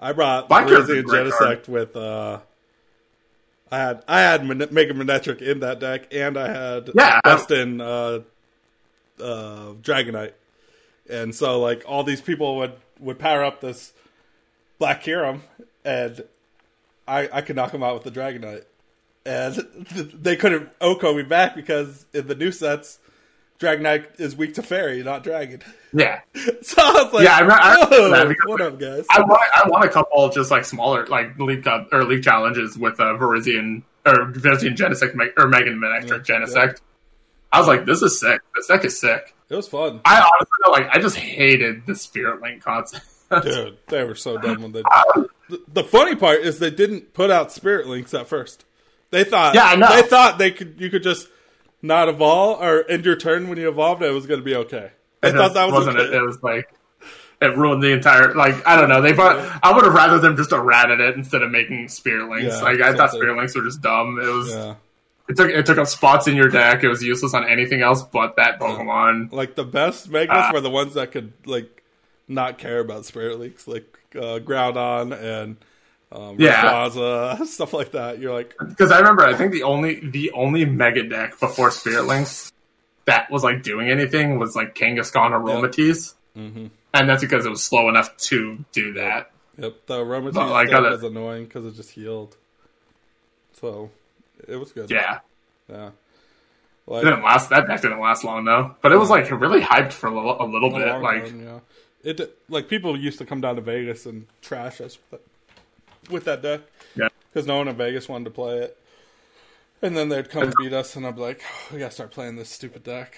I brought Black Kyurem's a Virizion great card. Genesect with. Uh, I had I had Mega Manectric in that deck, and I had Yeah. Dustin uh, uh, Dragonite, and so like all these people would would power up this Black Kyurem, and I I could knock them out with the Dragonite, and they couldn't OHKO me back because in the new sets, Dragonite is weak to Fairy, not Dragon. yeah. So I was like, Yeah, I I remember "Whoa, what up, guys? I won. I won a couple just like smaller like league cup or league challenges with uh, Virizion or Virizion Genesect or Mega Manectric Yeah, Genesect. I was like, this is sick. This deck is sick. It was fun. I honestly like. I just hated the Spirit Link concept. Dude, they were so dumb when they. The, the funny part is they didn't put out spirit links at first. They thought, Yeah, I know. They thought they could, you could just not evolve or end your turn when you evolved. It was going to be okay. I It thought that was wasn't okay. it. It was like it ruined the entire. Like I don't know. They. Put, I would have rather them just errated it instead of making Spirit Links. Yeah, like I thought. Spirit Links were just dumb. It was. Yeah, It took it took up spots in your deck. It was useless on anything else but that Pokemon. like the best megas Ah. were the ones that could like not care about spirit links, like uh, Groudon and um, Yeah. Stuff like that. You're like, Because I remember, I think the only the only Mega deck before Spirit Links that was like doing anything was like Kangaskhan or Aromatisse, mm-hmm. and that's because it was slow enough to do that. yep, the Aromatisse But, like, was annoying because it just healed. So it was good. Yeah, yeah. it didn't last. That deck didn't last long though, but it was like really hyped for a little, a little bit. Like run, yeah. It like people used to come down to Vegas and trash us with that, with that deck. Yeah. because no one in Vegas wanted to play it. And then they'd come and beat us, and I'd be like, oh, "We gotta start playing this stupid deck."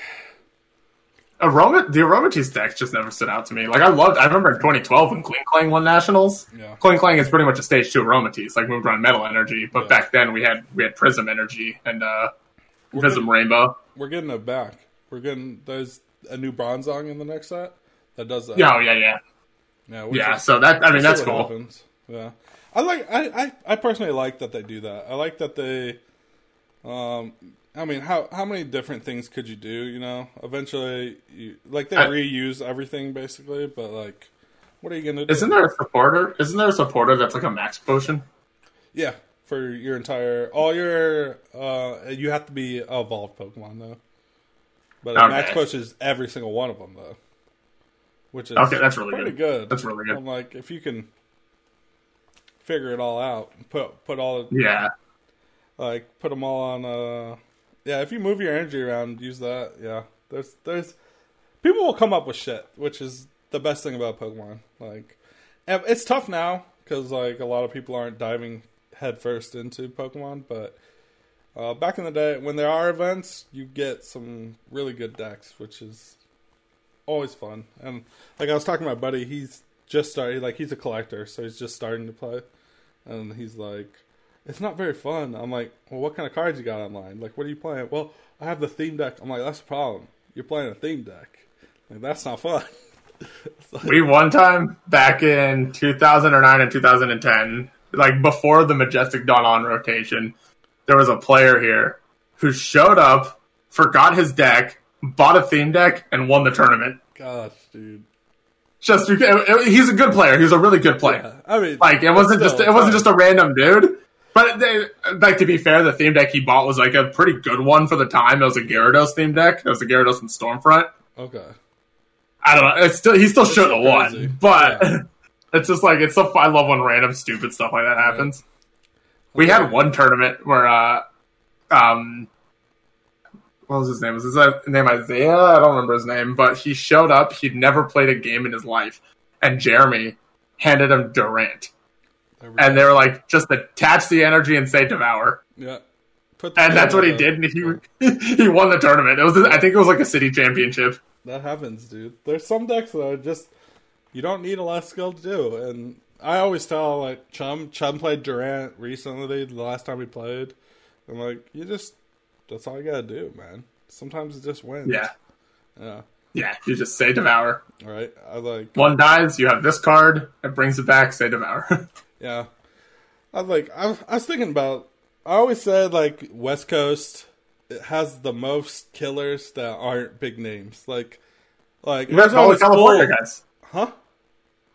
Aroma, the Aromatisse decks just never stood out to me. Like I loved. I remember in 2012 when Kling Klang won nationals. Yeah. Klinklang is pretty much a stage two Aromatisse, like moved around Metal Energy. But Yeah. back then we had we had Prism Energy and uh, We're Prism getting, Rainbow. we're getting it back. We're getting there's a new Bronzong in the next set that does that. Yeah, oh, yeah, yeah, yeah. yeah. So that I mean that's cool. happens. Yeah, I like. I, I I personally like that they do that. I like that they. Um, I mean, how how many different things could you do? You know, eventually, you, like they I- reuse everything basically, but like, what are you gonna do? Isn't there a supporter? Isn't there a supporter that's like a max potion? Yeah, for your entire all your uh, you have to be evolved Pokemon though. But Okay. Max Push is every single one of them though, which is Okay, that's really pretty good. good. That's really good. I'm like, if you can figure it all out, put put all Yeah, like put them all on. uh Yeah, if you move your energy around, use that. Yeah, there's there's people will come up with shit, which is the best thing about Pokemon. Like, it's tough now because like a lot of people aren't diving headfirst into Pokemon, but uh, back in the day when there are events, you get some really good decks, which is always fun. And like I was talking to my buddy, he's just started. Like he's a collector, so he's just starting to play, and he's like, "It's not very fun." I'm like, "Well, what kind of cards you got online? Like, what are you playing?" Well, I have the theme deck. I'm like, "That's the problem. You're playing a theme deck. Like that's not fun." Like- we one time back in 2009 and 2010, like before the Majestic Dawn on rotation, there was a player here who showed up, forgot his deck, bought a theme deck, and won the tournament. Gosh, dude. Just because he's a good player. He was a really good player. Yeah, I mean, Like it wasn't still, just it wasn't just a random dude. But they, like to be fair, the theme deck he bought was like a pretty good one for the time. It was a Gyarados theme deck. It was a Gyarados and Stormfront. okay. I don't know. It's still he still should have won, but Yeah. it's just like it's so. I love when random stupid stuff like that happens. We Okay. had one tournament where, uh, um, what was his name? Was his name Isaiah? I don't remember his name, but he showed up. He'd never played a game in his life, and Jeremy handed him Durant, and they were like, just attach the energy and say devour. yeah. Put And that's what he did, and he he won the tournament. It was, I think, it was like a city championship. That happens, dude. There's some decks that are just you don't need a lot of skill to do, and I always tell like Chum. Chum played Durant recently, the last time he played. I'm like, you just that's all you gotta do, man. Sometimes it just wins. Yeah, yeah. yeah. You just say devour. All right. I like One dies, you have this card. It brings it back. Say devour. yeah. I like I, was- I was thinking about I always said like West Coast it has the most killers that aren't big names. Like, like You got all the California full- guys. huh?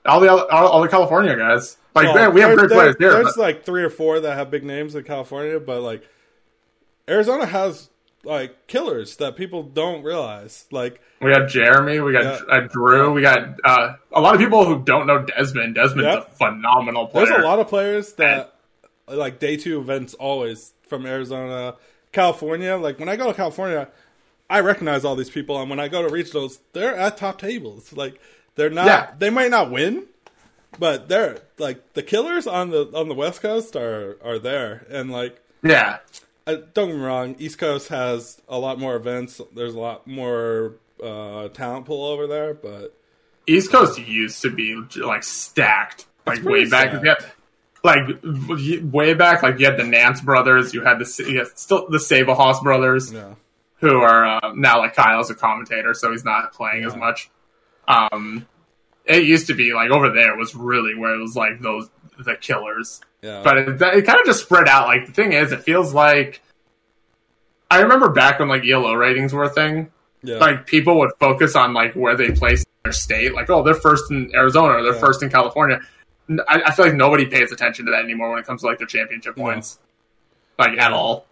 All the all, all the California guys. Like man, we have great there- players here. There's but- like three or four that have big names in California, but like Arizona has like killers that people don't realize. Like, We got Jeremy. We got Yeah. uh, Drew. We got uh, a lot of people who don't know Desmond. Desmond's Yeah. a phenomenal player. there's a lot of players that like day two events always from Arizona, California. Like when I go to California, I recognize all these people, and when I go to regionals, they're at top tables. Like they're not. Yeah. They might not win, but they're like the killers on the on the West Coast are are there, and like. Yeah, Uh, don't get me wrong. East Coast has a lot more events. There's a lot more uh, talent pool over there, but East Coast used to be like stacked, like way back. stacked. Had, like way back, like you had the Nance brothers. You had the you had still the Sabelhaus brothers, yeah, who are uh, now like Kyle's a commentator, so he's not playing as much. Um, it used to be like over there was really where it was like those the killers. Yeah, but it, it kind of just spread out. Like the thing is, it feels like I remember back when like ELO ratings were a thing. yeah, Like people would focus on like where they placed their state. Like, oh, they're first in Arizona or they're Yeah. first in California. I feel like nobody pays attention to that anymore when it comes to like their championship points, like at all.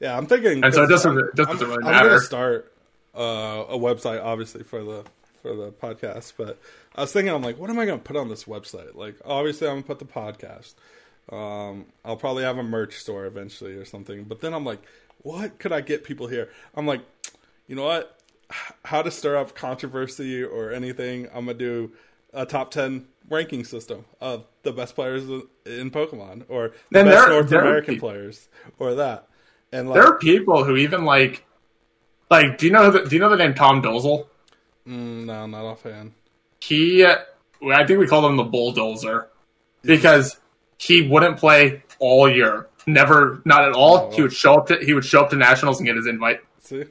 yeah. I'm thinking, And so it doesn't- it doesn't I'm- really I'm gonna start uh, a website, obviously for the for the podcast. But I was thinking, I'm like, what am I gonna put on this website? Like, obviously, I'm gonna put the podcast. Um, I'll probably have a merch store eventually or something. But then I'm like, what could I get people here? I'm like, you know what? How to stir up controversy or anything? I'm gonna do a top ten ranking system of the best players in Pokemon or the And best there- North there American players or that. And like, There are people who even like, like, do you know the, do you know the name Tom Dozel? mm, no, not offhand. he I think we called him the bulldozer because he wouldn't play all year. Never, not at all. Oh. He would show up to he would show up to nationals and get his invite. See,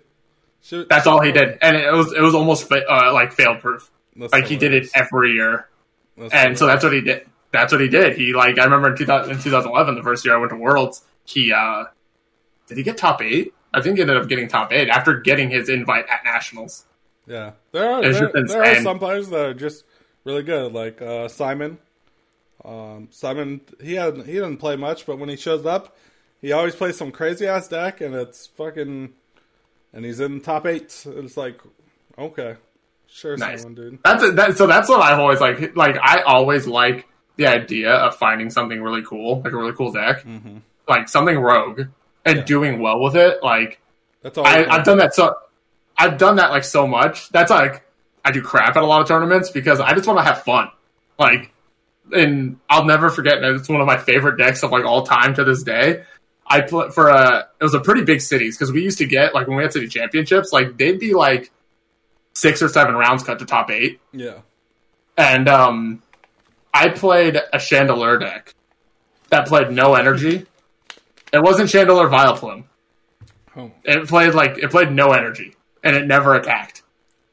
Should- That's all he did, and it was it was almost uh, like fail proof. That's Like he did it every year, That's and so that's what he did. That's what he did. He like I remember in 2000, in 2011, the first year I went to Worlds, he uh did he get top eight? I think he ended up getting top eight after getting his invite at nationals. yeah. There are there, there are some players that are just really good, like uh, Simon. Um, Simon, he had he didn't play much, but when he shows up, he always plays some crazy ass deck, and it's fucking, and he's in top eight. It's like, okay, sure, Nice. Simon, dude. That's that, so. That's what I've always like. Like I always like the idea of finding something really cool, like a really cool deck, like something rogue, and Mm-hmm. Yeah. doing well with it. Like That's all I, I've done that so. I've done that like so much. That's like I do crap at a lot of tournaments because I just want to have fun. Like, and I'll never forget. And it's one of my favorite decks of like all time to this day. I put for a. It was a pretty big cities because we used to get like when we had city championships, like they'd be like six or seven rounds cut to top eight Yeah, and um, I played a Chandelure deck that played no energy. It wasn't Chandelure Vileplume. oh, It played like it played no energy, and it never attacked.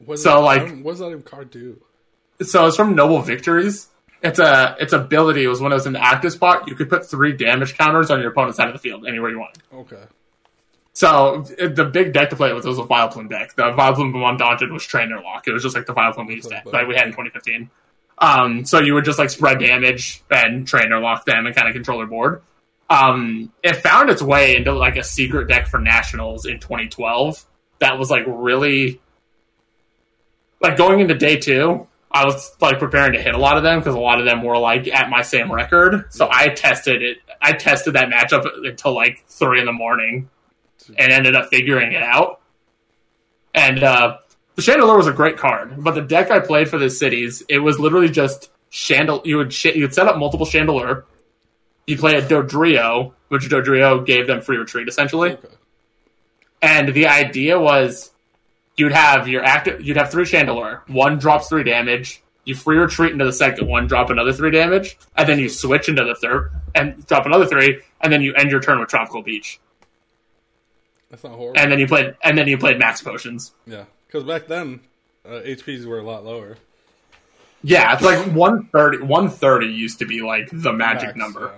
what So, that, like- what does that even card do? So it's from Noble Victories. It's a its ability was when it was in the active spot, you could put three damage counters on your opponent's side of the field anywhere you want. Okay, So it, the big deck to play with was a Vileplume deck. The Vileplume Undaunted was Trainer Lock. It was just like the Vileplume we used to, like we had in 2015. Um, so you would just like spread damage and Trainer Lock them and kind of control their board. Um, it found its way into like a secret deck for Nationals in 2012. That was like really like going into day two. I was like preparing to hit a lot of them because a lot of them were like at my same record. So I tested it. I tested that matchup until like three in the morning and ended up figuring it out. And uh, the Chandelure was a great card, but the deck I played for the cities, it was literally just Chandel. You would sh- you would set up multiple Chandelure. You play a Dodrio, which Dodrio gave them free retreat essentially. okay, And the idea was you'd have your active you'd have three Chandelure. One drops three damage. You free retreat into the second one, drop another three damage, and then you switch into the third and drop another three, and then you end your turn with Tropical Beach. that's not horrible. And then you played and then you played max potions. yeah, because back then uh, HPs were a lot lower. Yeah, it's like 130 130 used to be like the magic Max, number.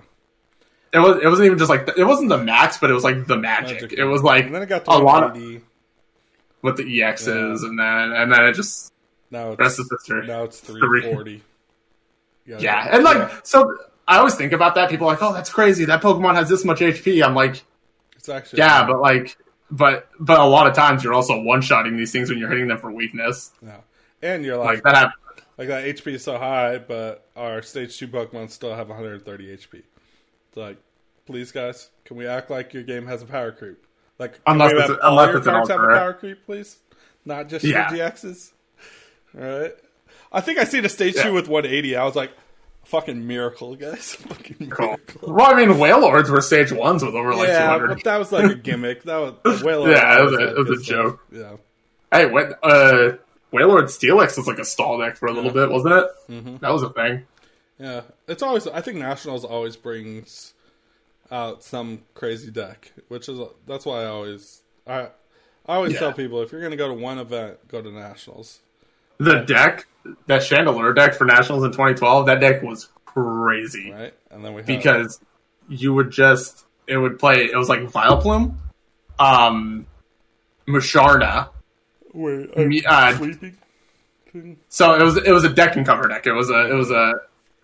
yeah. it was it wasn't even just like the, it wasn't the max, but it was like the magic. Magic. It was like And then it got to a lot of 180. With the EXs, Yeah. and then and then it just Now it's rest is history. now it's 340. You Yeah, gotta- and like so, I always think about that. People are like, oh, that's crazy. That Pokemon has this much HP. I'm like, it's actually yeah, but like, but but a lot of times you're also one shotting these things when you're hitting them for weakness. Yeah, And you're Like like, that. hap- like that HP is so high, but our stage two Pokemon still have 130 HP. It's like, please, guys, can we act like your game has a power creep? Like, Unless it's have a- unless it's an have a power creep, please? Not just Yeah. your GXs. All right. I think I seen a stage Yeah. two with 180. I was like, fucking miracle, guys. fucking Cool. miracle. Well, I mean, Wailords were stage ones with over like yeah, 200. but that was like a gimmick. That was well. Yeah, it was a- it was a joke. Yeah. Hey, what? Uh, Wailord Steelix was like a stall deck for a little bit, wasn't it? Mm-hmm. That was a thing. Yeah, it's always. I think nationals always brings out some crazy deck, which is that's why I always I I always Yeah. tell people if you're going to go to one event, go to nationals. The deck, that Chandelure deck for Nationals in 2012, that deck was crazy Right, and then we have, because you would just it would play. It was like Vileplume, um, Musharna. wait, Me- uh, sleeping. So it was it was a deck and cover deck. It was a it was a,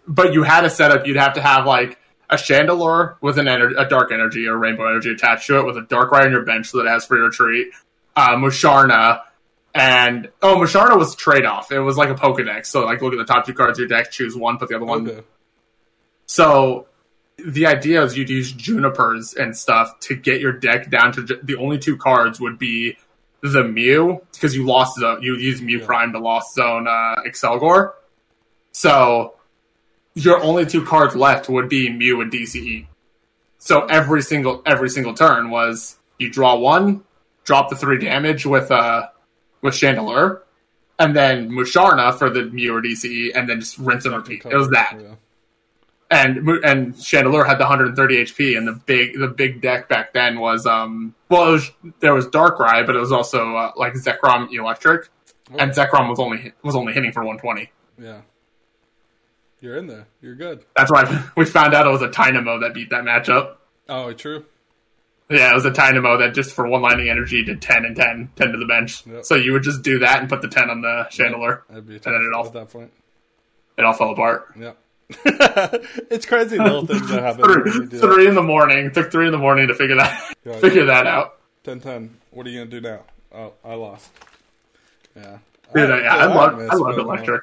but you had a setup. You'd have to have like a Chandelure with an ener- a dark energy or rainbow energy attached to it, with a dark right on your bench so that it has free retreat. Uh, Musharna and oh, Musharna was a trade off. It was like a Pokedex. So like look at the top two cards of your deck, choose one, put the other one. Okay. So the idea is you'd use junipers and stuff to get your deck down to ju- the only two cards would be the Mew because you lost zone. You use Mew Yeah. Prime to lost zone uh, Accelgor. So your only two cards left would be Mew and DCE. So every single every single turn was you draw one, drop the three damage with uh with Chandelure, and then Musharna for the Mew or DCE, and then just rinse and repeat. It was that Yeah. and and Chandelure had the 130 HP, and the big the big deck back then was um well it was, there was Darkrai, but it was also uh, like Zekrom Eelektrik, and Zekrom was only was only hitting for 120. Yeah. You're in there. You're good. That's why we found out it was a Dynamo that beat that matchup. Oh, true. Yeah, it was a Dynamo that just for one lining energy did 10 and 10, 10 to the bench. Yep. So you would just do that and put the 10 on the. That'd be And then it all- at that point. It all fell apart. Yeah. it's crazy little things that happen. Three, three in the morning. Took three in the morning to figure that Yeah. figure that out. 10 10. What are you going to do now? Oh, I lost. Yeah. Dude, I, yeah, I dude, love miss I love. Electric.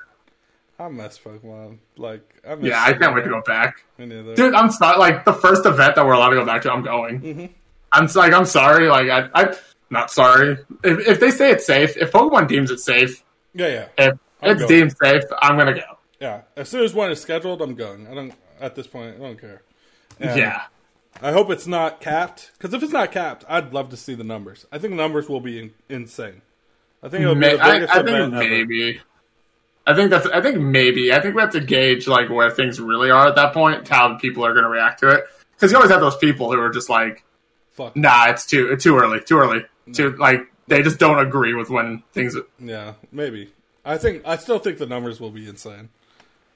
I miss Pokemon. Like, I miss Yeah, I can't wait to go back. Dude, I'm sorry. Like the first event that we're allowed to go back to, I'm going. Mm-hmm. I'm like, I'm sorry. Like, I, I'm not sorry. If, if they say it's safe, if Pokemon deems it safe, Yeah, yeah. if I'm it's going. deemed safe, I'm gonna go. Yeah. As soon as one is scheduled, I'm going. I don't, at this point, I don't care. And yeah, I hope it's not capped. Because if it's not capped, I'd love to see the numbers. I think the numbers will be in, insane. I think it'll be May- the biggest I think event maybe. I think that's. I think maybe. I think we have to gauge like where things really are at that point, how people are going to react to it. Because you always have those people who are just like, Fuck. "Nah, it's too too early, too early." Too like they just don't agree with when things. Yeah, maybe. I think, I still think the numbers will be insane.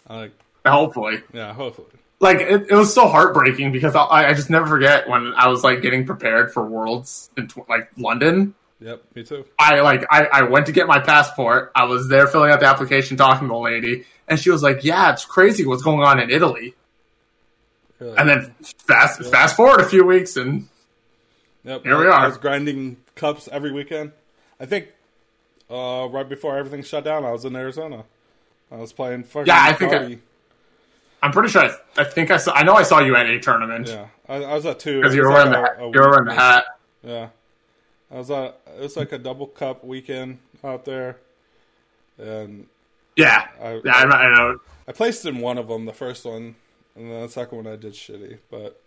Like, Hopefully, yeah, hopefully. like it, it was so heartbreaking because I, I just never forget when I was like getting prepared for Worlds in tw- like London. Yep, me too. I like I, I went to get my passport. I was there filling out the application, talking to the lady, and she was like, "Yeah, it's crazy what's going on in Italy." Yeah. And then fast fast forward a few weeks, and Yep, Here we I- I are. was grinding cups every weekend. I think uh, right before everything shut down, I was in Arizona. I was playing fucking Yeah, I think I- I'm pretty sure I, I think I saw I know I saw you at a tournament yeah, I, I was at two. because you were wearing the like hat, a- a you were wearing the hat. Yeah, I was at. It was like a double cup weekend out there, and Yeah, I- yeah, I, I know. I placed in one of them, the first one, and then the second one I did shitty. But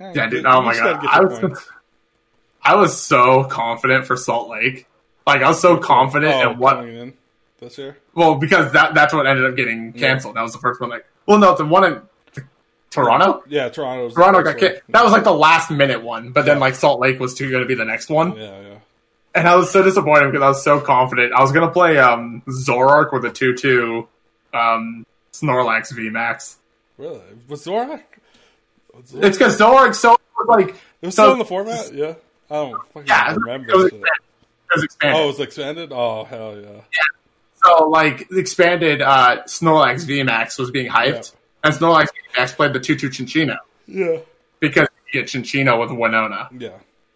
eh, Yeah, dude. Oh my god, I was points. I was so confident for Salt Lake. Like I was so confident Oh, in what in this year. Well, because that that's what ended up getting canceled. That was the first one. Like, well, no, the one in Toronto. Yeah, Toronto. Was Toronto got can- That was like the last minute one, but then like Salt Lake was too going to be the next one, Yeah, yeah. and I was so disappointed because I was so confident. I was going to play um Zoroark with a two two um Snorlax VMAX. Really? Was Zoroark? It's because Zoroark so like It was so- still in the format, yeah. I don't fucking yeah, it remember. was, It was expanded. Oh, it was expanded. Oh hell yeah! Yeah. So like expanded uh, Snorlax VMAX was being hyped, and Snorlax VMAX played the Tutu Cinccino. Yeah, because you get Cinccino with Winona. yeah,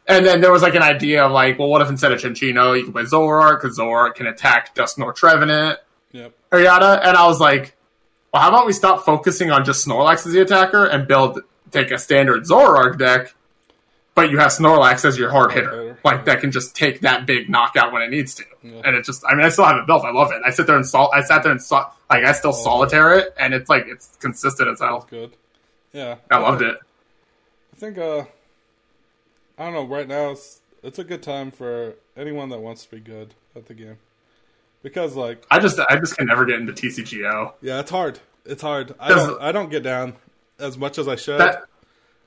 And then there was like an idea of like, well, what if instead of Cinccino you can play Zoroark because Zoroark can attack Dusknoir Trevenant. Yep. And I was like, well, how about we stop focusing on just Snorlax as the attacker and build take a standard Zoroark deck, but you have Snorlax as your hard hitter, hitter, like that can just take that big knockout when it needs to. Yeah. And it just, I mean, I still have it built. I love it. I sit there and sol- I sat there and sol- like I still solitaire it, and it's like it's consistent as hell. Good. Yeah, I loved it. I think uh, I don't know. Right now, it's it's a good time for anyone that wants to be good at the game, because like I just, I just can never get into TCGO. yeah, it's hard. It's hard. I don't I don't get down as much as I should. That,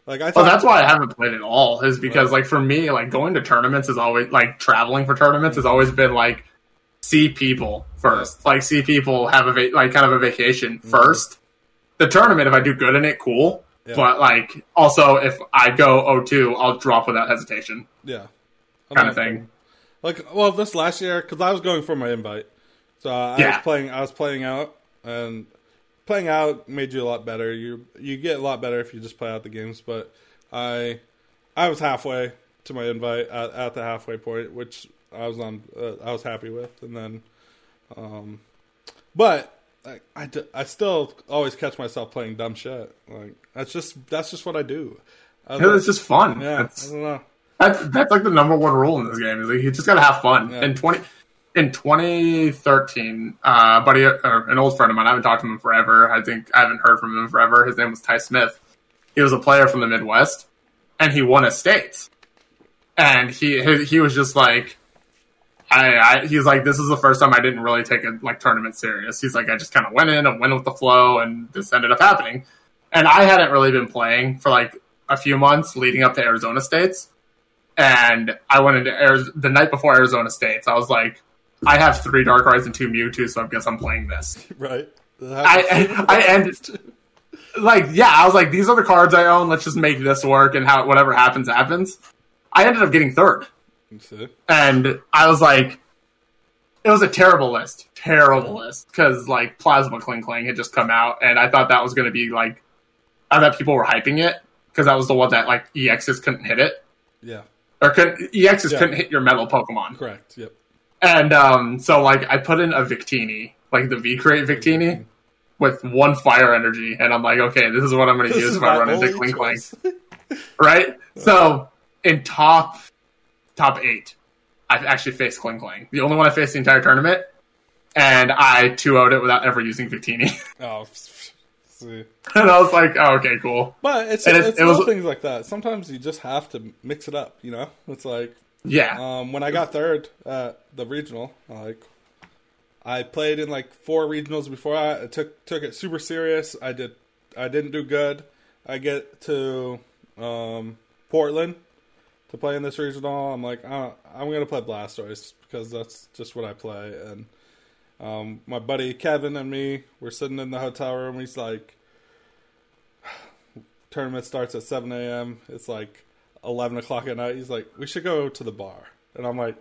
like I thought. that's why I haven't played at all. Is because like for me, like going to tournaments is always like traveling for tournaments has always been like see people first, like see people have a va- like kind of a vacation mm-hmm. first. The tournament, if I do good in it, cool. Yeah. But like also, if I go 0-2, I'll drop without hesitation, yeah, kind of thing. Like, well, this last year because I was going for my invite, so I Yeah. was playing. I was playing out, and playing out made you a lot better. You you get a lot better if you just play out the games. But I I was halfway to my invite at, at the halfway point, which I was on. Uh, I was happy with, and then, um, but. I still always catch myself playing dumb shit. Like that's just that's just what I do. I Yeah, like- It's just fun. yeah, That's, I don't know. that's that's like the number one rule in this game. Is like you just gotta have fun. Yeah. In twenty in 2013, uh, buddy, an old friend of mine, I haven't talked to him forever. I think I haven't heard from him forever. His name was Ty Smith. He was a player from the Midwest, and he won a state. And he he, he was just like, I, I he's like, this is the first time I didn't really take a like tournament serious. He's like, I just kind of went in and went with the flow, and this ended up happening. And I hadn't really been playing for like a few months leading up to Arizona States and I went into Arizona, the night before Arizona States. I was like, I have three Darkrai's and two Mewtwo, so I guess I'm playing this. Right. I I, I ended like yeah, I was like, these are the cards I own. Let's just make this work, and how whatever happens happens. I ended up getting third, and I was like, it was a terrible list, terrible list because like Plasma Klinklang had just come out, and I thought that was going to be like, I thought people were hyping it because that was the one that like EXs couldn't hit it Yeah. or couldn't EXs Yeah. couldn't hit your metal Pokemon. Correct. Yep. And um, so like I put in a Victini, like the V-create Victini, with one fire energy, and I'm like, okay, this is what I'm going to This use if I run into Kling Kling, right? So in top top eight, I've actually faced Klinklang, the only one I faced the entire tournament, and I 2 0'd it without ever using Victini, Oh, see. and I was like, oh, okay, cool, But it's And it- it's it was- things like that. Sometimes you just have to mix it up. You know, it's like yeah, um, when I got third at the regional, like I played in like four regionals before I, I took took it super serious. I did I didn't do good. I get to um, Portland to play in this regional. I'm like uh, I'm gonna play Blastoise because that's just what I play. And um, my buddy Kevin and me were sitting in the hotel room. He's like, tournament starts at 7 a.m. It's like 11 o'clock at night. He's like, we should go to the bar. And I'm like,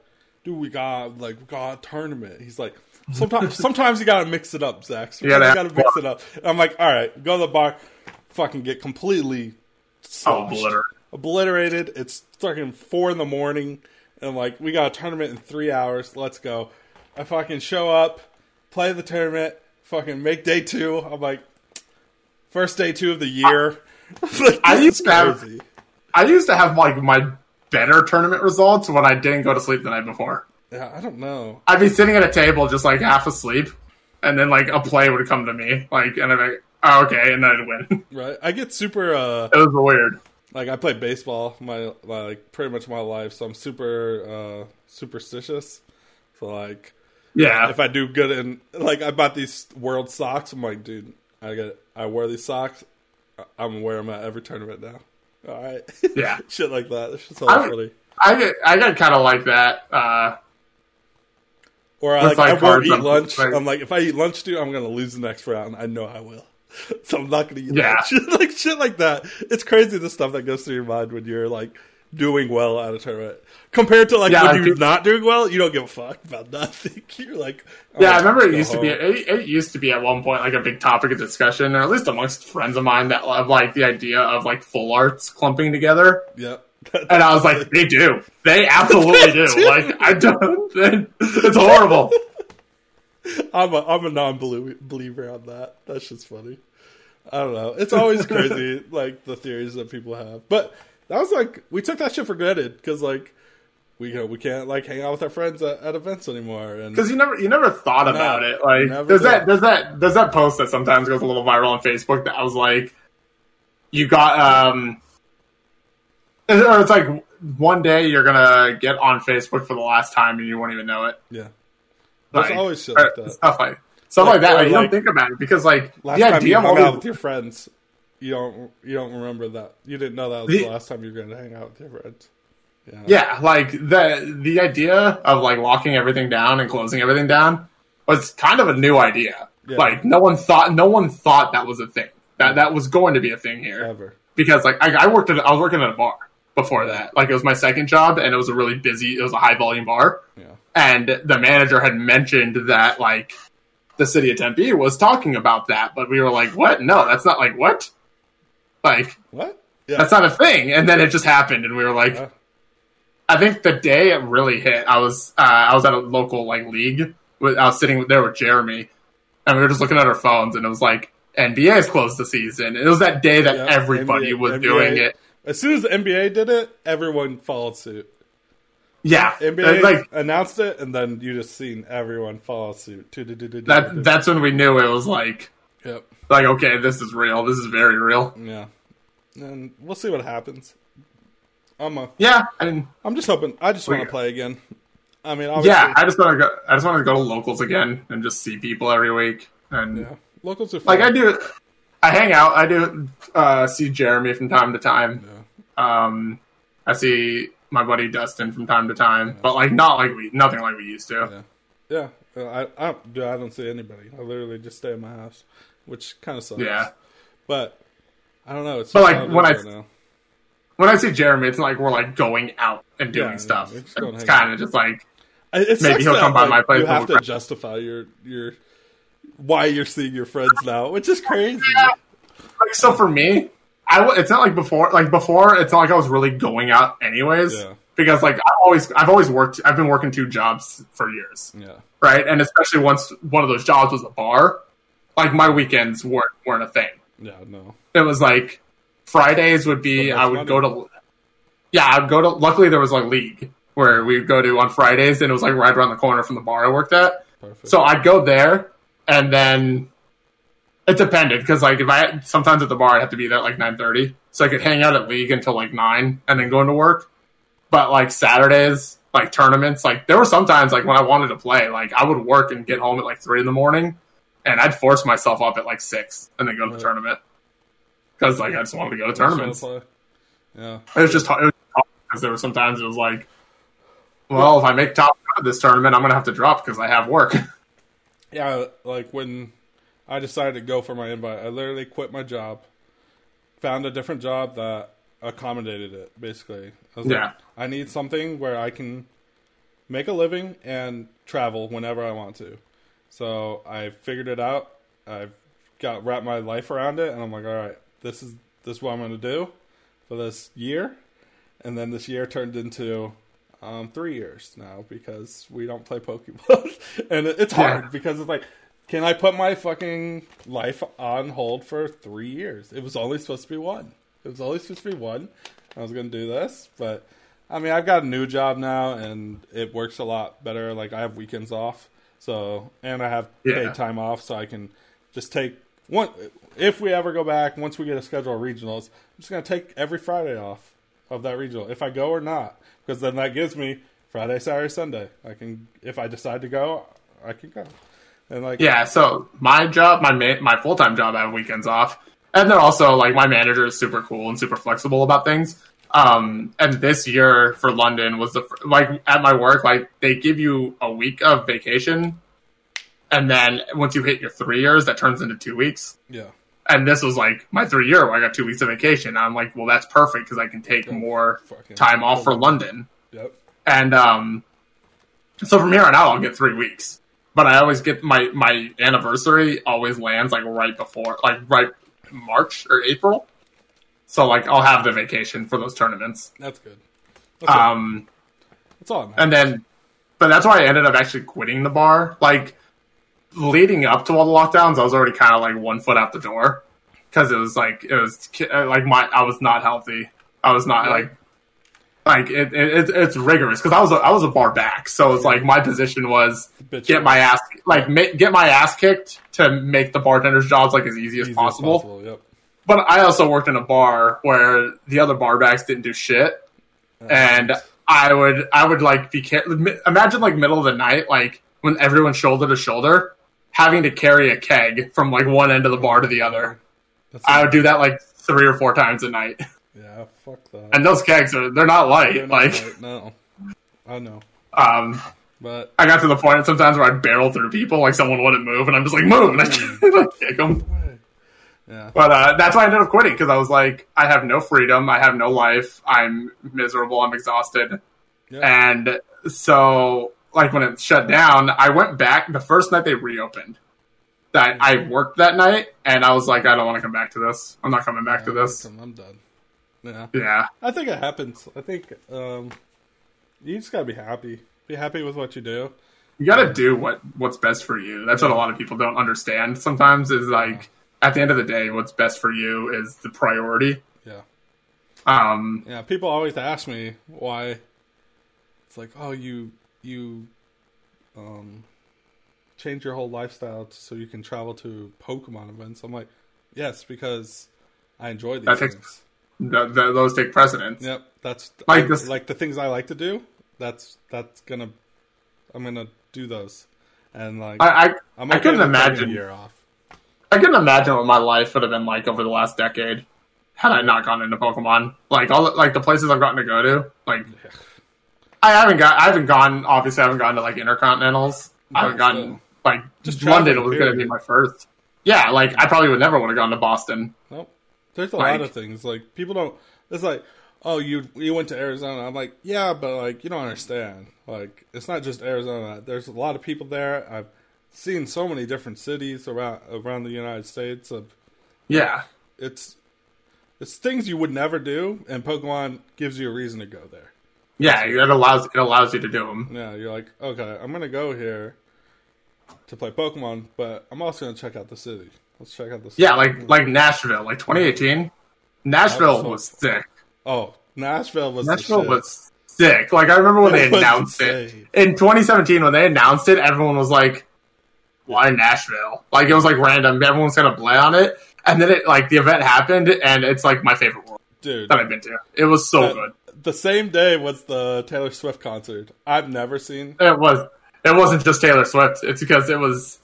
dude, we got like we got a tournament. He's like, sometimes sometimes you gotta mix it up, Zach. Sometimes you gotta gotta, mix it up. And I'm like, all right, go to the bar, fucking get completely oh, sloshed, obliter. obliterated. It's fucking four in the morning, and like we got a tournament in three hours. Let's go. I fucking show up, play the tournament, fucking make day two. I'm like, first day two of the year. like, I used to have- crazy. I used to have like my better tournament results when I didn't go to sleep the night before. Yeah, I don't know. I'd be sitting at a table just like half asleep, and then like a play would come to me, like, and I'd be like, oh, okay, and then I'd win. Right? I get super. uh it was weird. Like I play baseball my like pretty much my life, so I'm super uh superstitious. So like Yeah, if I do good in like I bought these world socks, I'm like, dude, I get I wear these socks. I'm gonna wear them at every tournament now. All right, yeah. shit like that. It's just so I- funny. I get, I got kind of like that. Uh, Or I like, I won't eat lunch. like- I'm like, if I eat lunch, dude, I'm gonna lose the next round. I know I will. so I'm not gonna eat Yeah. that like shit like that. It's crazy the stuff that goes through your mind when you're like doing well at a tournament compared to like Yeah, when I you're think- not doing well. You don't give a fuck about nothing. You're like, oh, Yeah, I remember it used to be. It, it used to be at one point like a big topic of discussion, or at least amongst friends of mine that love like the idea of like full arts clumping together. Yep. And I was like, they do. They absolutely do. do. Like, I don't. It's horrible. I'm a I'm a non believer on that. That's just funny. I don't know. It's always crazy, like the theories that people have. But that was like we took that shit for granted because like we go we can't like hang out with our friends at, at events anymore. And Because you never, you never thought about it. Like, did. that, there's that, there's that post that sometimes goes a little viral on Facebook that I was like, you got, um, or it's like one day you're gonna get on Facebook for the last time and you won't even know it. yeah, there's Like, always shit like that. Stuff like stuff Like, like, that. or Like, you don't think about it because like Last the time you hung out with your friends, you don't you don't remember that. You didn't know that was The- the last time you were going to hang out with your friends. Yeah. Yeah, like the the idea of like locking everything down and closing everything down was kind of a new idea. Yeah. Like no one thought no one thought that was a thing. That that was going to be a thing here. Ever. Because like I, I worked at I was working at a bar before that. Like it was my second job and it was a really busy it was a high volume bar. Yeah. And the manager had mentioned that like the city of Tempe was talking about that, but we were like, What? No, that's not like what? Like What? Yeah. that's not a thing. And then it just happened and we were like Yeah. I think the day it really hit, I was uh, I was at a local like league. With, I was sitting there with Jeremy, and we were just looking at our phones, and it was like NBA NBA's closed the season. It was that day that Yeah, everybody NBA was NBA. doing it. As soon as the NBA did it, everyone followed suit. Yeah, NBA like announced it, and then you just seen everyone follow suit. that. That's when we knew it was like Yep. Like okay, this is real. This is very real. Yeah. And we'll see what happens. I'm a, Yeah, and I'm just hoping. I just want to play again. I mean, obviously, yeah, I just want to go. I just want to go to locals again and just see people every week. And yeah. Locals are fun. like I do, I hang out. I do uh, see Jeremy from time to time. Yeah. Um, I see my buddy Dustin from time to time, but like not like we, nothing like we used to. Yeah. Yeah. Uh, I, I, don't, dude, I don't see anybody. I literally just stay in my house, which kind of sucks. Yeah. But I don't know. It's But, like, when I- right. When I see Jeremy, it's like we're like going out and doing Yeah, stuff. yeah, we're just going it's kind of just like It Maybe he'll come by like, my place You have to justify your your why you're seeing your friends now, which is crazy. like so for me. I it's not like before. Like before, it's not like I was really going out anyways. Yeah. Because like I've always I've always worked. I've been working two jobs for years. Yeah. right? And especially once one of those jobs was a bar, like my weekends weren't weren't a thing. Yeah. No. It was like Fridays would be I would go to yeah I'd go to. Luckily there was like league where we'd go to on Fridays, and it was like right around the corner from the bar I worked at. Perfect. So I'd go there, and then it depended because like if I sometimes at the bar I'd have to be there at like nine thirty, so I could hang out at league until like nine, and then go into work. But like Saturdays, like tournaments, like there were sometimes like when I wanted to play, like I would work and get home at like three in the morning, and I'd force myself up at like six and then go to the tournament because like I just wanted to go to tournaments. Yeah. It was just it was because there were sometimes it was like, well, if I make top of this tournament, I'm gonna have to drop because I have work. Yeah, like when I decided to go for my invite, I literally quit my job, found a different job that accommodated it. Basically, I was Yeah. like, I need something where I can make a living and travel whenever I want to. So I figured it out. I've got wrapped my life around it, and I'm like, all right, this is this is what I'm going to do for this year, and then this year turned into um, three years now because we don't play Pokemon, and it's hard because it's like, can I put my fucking life on hold for three years? It was only supposed to be one. It was only supposed to be one. I was going to do this, but I mean, I've got a new job now, and it works a lot better. Like I have weekends off, so and I have Yeah. paid time off, so I can just take one. If we ever go back, once we get a schedule of regionals, I'm just gonna take every Friday off of that regional, if I go or not, because then that gives me Friday, Saturday, Sunday. I can, if I decide to go, I can go. And like, Yeah, so my job, my ma- my full time job, I have weekends off, and then also like my manager is super cool and super flexible about things. Um, and this year for London was the like at my work, like they give you a week of vacation, and then once you hit your three years, that turns into two weeks. yeah, and this was like my three year where I got two weeks of vacation. I'm like, well, that's perfect because I can take more Fucking- time off for London. Yep. And um, so from here on out, I'll get three weeks. But I always get my my anniversary always lands like right before, like right March or April. So like I'll have the vacation for those tournaments. That's good. That's, all, Um, that's all. Man. and then, but that's why I ended up actually quitting the bar. Like leading up to all the lockdowns, I was already kind of like one foot out the door because it was like it was uh, like my I was not healthy. I was not Yeah. like like it, it, it's it's rigorous because I was a, I was a bar back, so it's like my position was Bitch get my ass like ma- get my ass kicked to make the bartenders' jobs like as easy as easy as possible. Yep. But I also worked in a bar where the other bar backs didn't do shit, and I would I would like be imagine like middle of the night like when everyone's shoulder to shoulder having to carry a keg from like one end of the bar to the other. That's I would do that like three or four times a night, yeah. Fuck that. and those kegs are they're not light. They're not like right, no, I know, um, but I got to the point sometimes where I'd barrel through people like someone wouldn't move, and I'm just like move, and I like, kick them. Yeah, But uh, that's why I ended up quitting because I was like, I have no freedom, I have no life, I'm miserable, I'm exhausted, yeah. and so like when it shut down, I went back the first night they reopened. That I worked that night, and I was like, I don't want to come back to this. I'm not coming back to this. I'm done. Yeah, Yeah, I think it happens. I think um, you just gotta be happy. Be happy with what you do. you got to do what what's best for you. That's what a lot of people don't understand. Sometimes is like at the end of the day, what's best for you is the priority. Yeah, Um, yeah. People always ask me why. It's like, oh, you you um change your whole lifestyle so you can travel to Pokemon events. I'm like, yes, because I enjoy these That takes- things. th- th- those take precedence. Yep, that's Like I- this- like the things I like to do. That's that's gonna I'm gonna do those, and like I, I I'm I couldn't imagine. a year off. I couldn't imagine what my life would have been like over the last decade had I not gone into Pokemon. Like all the, like the places I've gotten to go to. Like I haven't got I haven't gone obviously I haven't gone to like intercontinentals. I haven't gotten like Just London was going to be my first. Yeah, like I probably would never would have gone to Boston. Nope. There's a Like- lot of things like people don't. It's like, oh, you you went to Arizona. I'm like, yeah, but like you don't understand. Like it's not just Arizona. There's a lot of people there. I've seen so many different cities around around the United States. Of Yeah. it's it's things you would never do, and Pokemon gives you a reason to go there. Yeah, it allows it allows you to do them. Yeah, you're like, okay, I'm gonna go here to play Pokemon, but I'm also gonna check out the city. Let's check out the city. Yeah, like like Nashville, like 2018. Nashville was sick. oh, Nashville was Nashville was sick. Like I remember when they It was announced insane. it in 2017 when they announced it, everyone was like, "Why Nashville?" Like it was like random. Everyone's gonna play on it, and then it like the event happened, and it's like my favorite world dude. that I've been to. It was so That- good. The same day was the Taylor Swift concert. I've never seen. It was. It wasn't just Taylor Swift. It's because it was.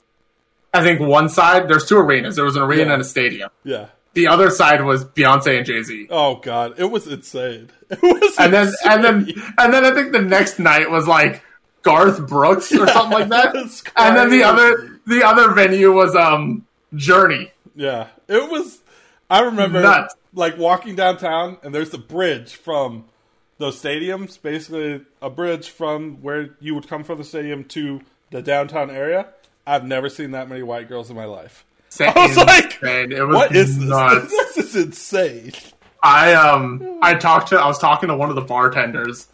I think one side there's two arenas. There was an arena Yeah. and a stadium. Yeah. The other side was Beyonce and Jay Z. Oh god, it was insane. It was and then insane. and then and then I think the next night was like Garth Brooks or something like that. And then the other the other venue was um Journey. Yeah, it was. I remember Nuts. like walking downtown, and there's a bridge from those stadiums. Basically, a bridge from where you would come from the stadium to the downtown area. I've never seen that many white girls in my life. Insane. I was like, it was What is this? nuts. This is insane. I um I talked to I was talking to one of the bartenders,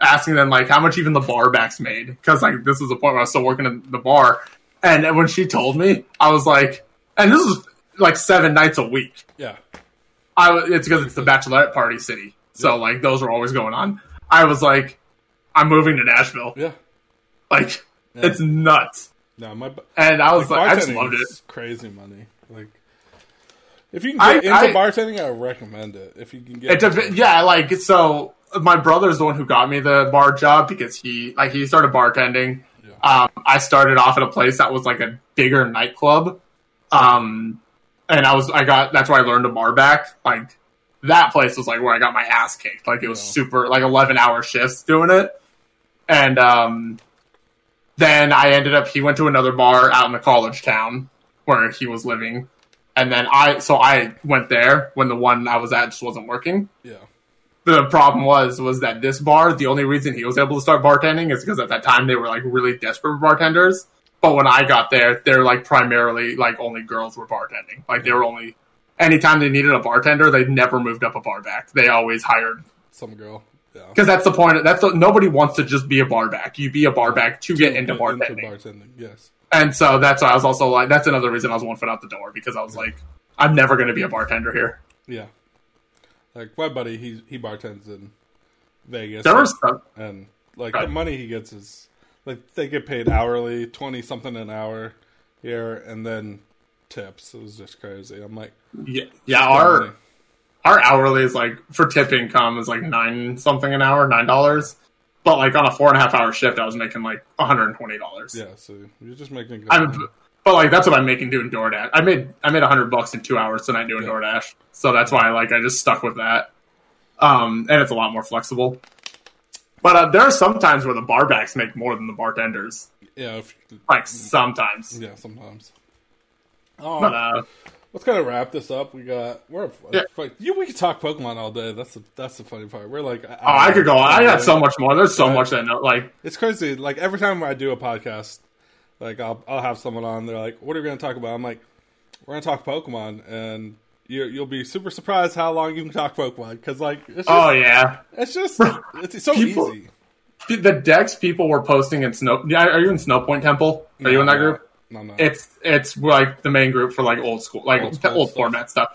asking them like how much even the bar backs made because like this was the point where I was still working in the bar, and when she told me, I was like, and this is like seven nights a week. Yeah, I it's because it's the bachelorette party city, so like those were always going on. I was like, I'm moving to Nashville. yeah. Like it's nuts, No, my and I was like, I just loved it. crazy money. Like, if you can I- get into I- bartending, I recommend it. If you can get, It dep- yeah, like so. My brother's the one who got me the bar job because he like he started bartending. Um, I started off at a place that was like a bigger nightclub, um, and I was I got that's where I learned a bar back. Like that place was like where I got my ass kicked. Like it was Yeah. super like eleven hour shifts doing it, and um, then I ended up he went to another bar out in the college town where he was living, and then I so I went there when the one I was at just wasn't working. Yeah. The problem was was that this bar, the only reason he was able to start bartending is because at that time they were like really desperate for bartenders. But when I got there, they're like primarily like only girls were bartending. Like they were only anytime they needed a bartender, they never moved up a bar back. They always hired Some girl. Yeah. because that's the point. That's the, nobody wants to just be a bar back. You be a bar back to get into bartending. bartending. Yes. And so that's why I was also like, that's another reason I was one foot out the door because I was like, I'm never going to be a bartender here. Yeah. Like my buddy, he he bartends in Vegas. There was some, and like Right. the money he gets is like they get paid hourly, twenty something an hour here, and then tips. It was just crazy. I'm like, yeah, yeah, money. our our hourly is like for tip income is like nine something an hour, nine dollars. But like on a four and a half hour shift, I was making like one hundred and twenty dollars. yeah. So you're just making. Good I'm, money. But like that's what I'm making doing DoorDash. I made I made a hundred bucks in two hours tonight doing Yeah. DoorDash, so that's why like I just stuck with that. Um, and it's a lot more flexible. But uh, there are some times where the barbacks make more than the bartenders. Yeah. If, Like sometimes. yeah. Sometimes. Oh, But uh, let's kind of wrap this up. We got we're Yeah. like, you. We could talk Pokemon all day. That's the that's the funny part. We're like, oh, I could go. on. I got so much more. There's so Right. much that like It's crazy. Like every time I do a podcast, like I'll I'll have someone on. They're like, "What are we going to talk about?" I'm like, "We're going to talk Pokemon," and you you'll be super surprised how long you can talk Pokemon because like it's just, oh yeah. it's just it's so people- easy. The decks people were posting in Snow. Yeah, are you in Snow Point Temple? Are you in that group? No, no. It's it's like the main group for like old school, like Old old, stuff. format stuff.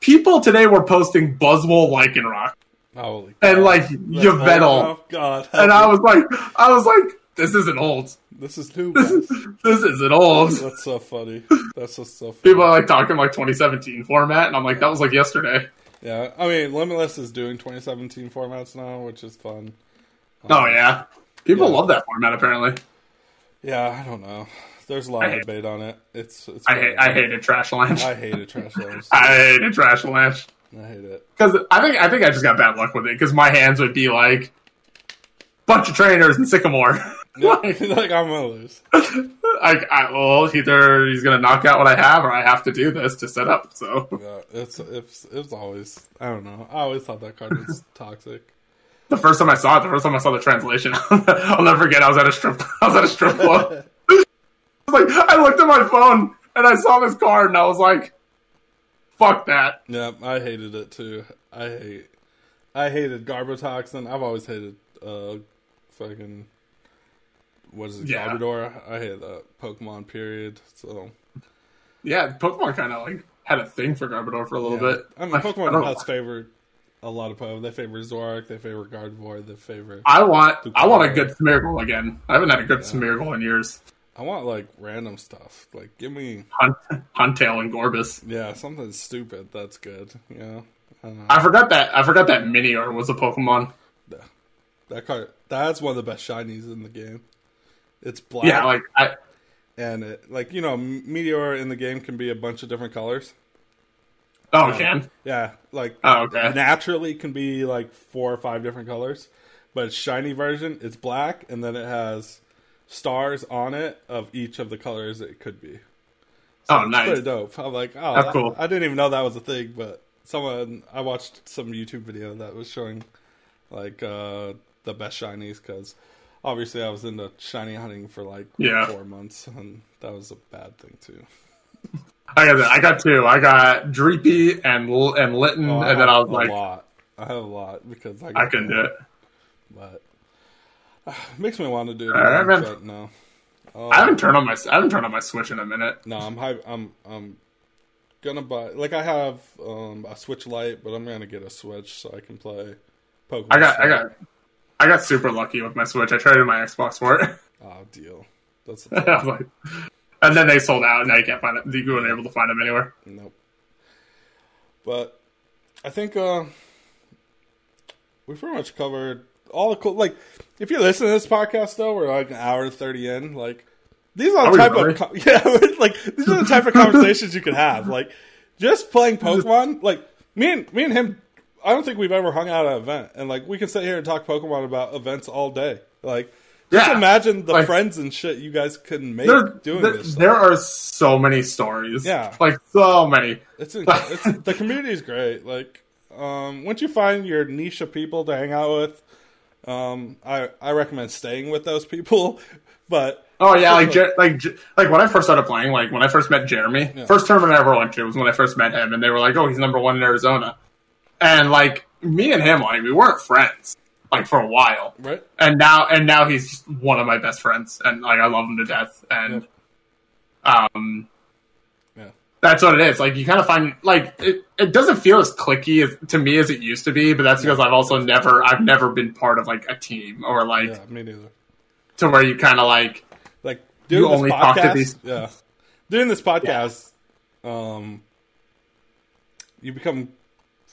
People today were posting Buzzwole Lycanroc Holy and like That's Yveltal. Oh God, and I was like, I was like, this isn't old. This is new. This, is, this isn't old. That's so funny. That's just so funny. People are like talking like 2017 format, and I'm like, that was like yesterday. Yeah, I mean, Limitless is doing 2017 formats now, which is fun. Oh um, yeah, people Yeah. love that format. Apparently, Yeah, I don't know. There's a lot of debate on it. It's, it's I hate I hated Trashalanche. I hate it, Trashalanche. I hated trash Trashalanche. I hate it. Because I think I think I just got bad luck with it. Because my hands would be like bunch of trainers and Sycamore. like, like I'm gonna lose. like, I, well, either he's gonna knock out what I have, or I have to do this to set up. So Yeah, it's it's it's always I don't know. I always thought that card was toxic. the first time I saw it, the first time I saw the translation, I'll never forget. I was at a strip. I was at a strip club. I was like, I looked at my phone and I saw this card, and I was like, "Fuck that." Yeah, I hated it too. I hate I hated Garbotoxin. I've always hated uh fucking what is it, Yeah. Garbodor? I hate that Pokemon period. So Yeah, Pokemon kind of like had a thing for Garbodor for a little yeah. bit. I mean Like, I Pokemon don't know. a lot of Pokemon. They favor Zoroark, they favor Gardevoir, they favor I want I want a good Smeargle again. I haven't had a good Smeargle in years. I want like random stuff. Like give me Hunt, Huntail and Gorebyss. yeah, something stupid that's good. Yeah. I know. I forgot that I forgot that Minior was a Pokemon. Yeah. That card that's one of the best shinies in the game. It's black Yeah, like I and it like you know Meteor in the game can be a bunch of different colors. oh it can Yeah, like oh okay naturally can be like four or five different colors, but shiny version it's black and then it has stars on it of each of the colors it could be. oh It's nice pretty dope. I'm like, oh, that- cool. I didn't even know that was a thing, but someone I watched some YouTube video that was showing like uh the best shinies because obviously I was into shiny hunting for like Yeah. four months and that was a bad thing too. I got that. I got two. I got Dreepy and and Litten, Oh, and then I was like, a lot. I have a lot because I, I couldn't do it. but uh, it makes me want to do it. Man. but no. I haven't turned on my I haven't turned on my Switch in a minute. No, I'm hype. I'm I'm gonna buy. Like I have um, a Switch Lite, but I'm gonna get a Switch so I can play Pokemon. I got I got I got super lucky with my Switch. I traded my Xbox for it. Oh, deal. That's like- and then they sold out, and now you can't find it. You weren't able to find them anywhere. nope. But I think uh, we pretty much covered all the cool. Like, if you listen to this podcast, though, we're like an hour and thirty in. Like, these are Are the we type really? of co- yeah, like these are the type of conversations you can have. Like, just playing Pokemon. Like me and me and him. I don't think we've ever hung out at an event, and like we can sit here and talk Pokemon about events all day. Like, Just Yeah. imagine the Like- friends and shit you guys couldn't make There, doing there, this. stuff. there are so many stories. Yeah. Like so many. It's, inc- it's the community is great. Like, um, once you find your niche of people to hang out with, um, I I recommend staying with those people. But Oh yeah, like like like when I first started playing, like when I first met Jeremy, Yeah. first tournament I ever went to was when I first met him, and they were like, "Oh, he's number one in Arizona," and like me and him, like we weren't friends like for a while, right, and now and now he's just one of my best friends, and like I love him to death, and um, yeah, that's what it is. Like you kind of find like it, it doesn't feel as clicky as, to me as it used to be, but that's because I've also never I've never been part of like a team or like yeah, me neither. to where you kind of like Like doing You only podcast, talk to these- yeah, doing this podcast, um, you become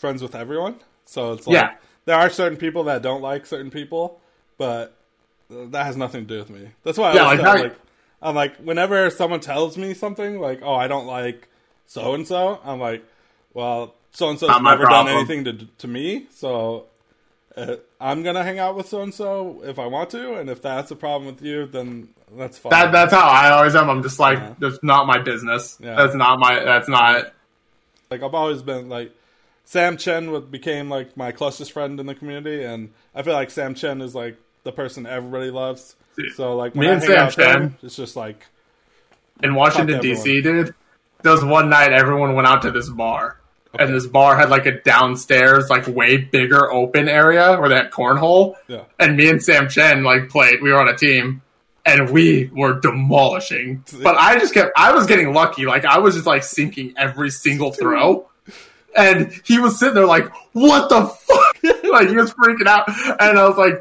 friends with everyone. So it's like Yeah. there are certain people that don't like certain people, but that has nothing to do with me. That's why I Yeah, like tell, like I'm like whenever someone tells me something like, "Oh, I don't like so and so," I'm like, "Well, so and so's never done anything to to me, so." Uh, I'm gonna hang out with so and so if I want to, and if that's a problem with you, then that's fine. That that's how I always am. I'm just like, Yeah. that's not my business. Yeah. That's not my. That's not. like I've always been like Sam Chen would became like my closest friend in the community, and I feel like Sam Chen is like the person everybody loves. So like when Me I and hang Sam out with him, Chen- it's just like In Washington D.C., dude, there was one night everyone went out to this bar, and this bar had like a downstairs, like way bigger open area where they had cornhole. yeah, And me and Sam Chen like played. We were on a team, and we were demolishing. But I just kept. I was getting lucky. Like I was just like sinking every single throw. And he was sitting there like, "What the fuck?" like he was freaking out, and I was like,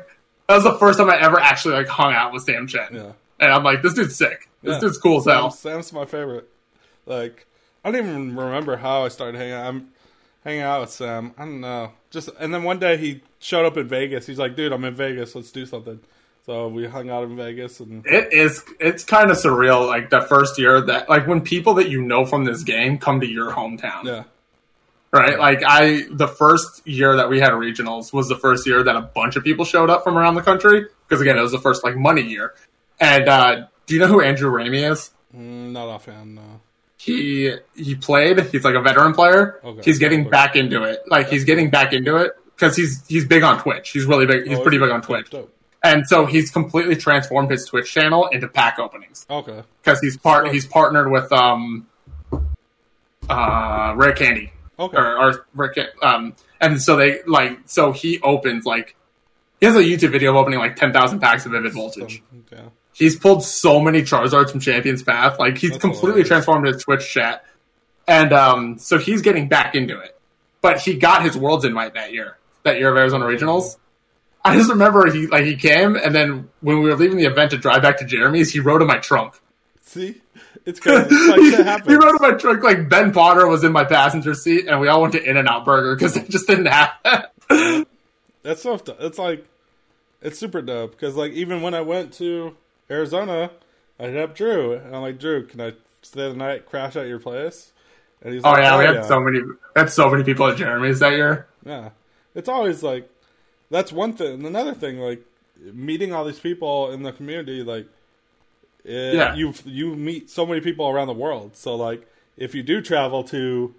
"That was the first time I ever actually like hung out with Sam Chen." yeah. And I'm like, "This dude's sick. This Yeah. dude's cool as Sam, hell." Sam's my favorite. Like I don't even remember how I started hanging out. I'm hanging out with Sam. I don't know. Just and then one day he showed up in Vegas. He's like, "Dude, I'm in Vegas. Let's do something." So we hung out in Vegas, and It is. It's kind of surreal. Like the first year that, like, when people that you know from this game come to your hometown. yeah, right? Like I, the first year that we had regionals was the first year that a bunch of people showed up from around the country because again, it was the first like money year. And uh, do you know who Andrew Ramey is? mm, not offhand. No. He he played. He's like a veteran player. Okay. He's getting Okay. back into it. Like he's getting back into it because he's he's big on Twitch. He's really big. He's Oh, pretty big on Twitch. Dope. And so he's completely transformed his Twitch channel into pack openings Okay. because he's part he's partnered with um uh Rare Candy Okay. or, or Rick, um, and so they like so he opens like he has a YouTube video of opening like ten thousand packs of Vivid Voltage. Yeah. He's pulled so many Charizards from Champions Path, like he's That's completely hilarious. transformed his Twitch chat, and um, so he's getting back into it. But he got his Worlds invite that year, that year of Arizona Regionals. I just remember he like he came, and then when we were leaving the event to drive back to Jeremy's, he rode in my trunk. See, it's like he, shit happens. he rode in my trunk like Ben Potter was in my passenger seat, and we all went to In and Out Burger because it just didn't happen. That's so. It's like it's super dope because like even when I went to Arizona, I hit up Drew and I'm like, Drew, can I stay the night, crash at your place? And he's oh like, yeah, we oh, had yeah. so many. Had so many people at Jeremy's that year. Yeah, it's always like that's one thing. And another thing, like meeting all these people in the community, like it, Yeah. you you meet so many people around the world. So like if you do travel to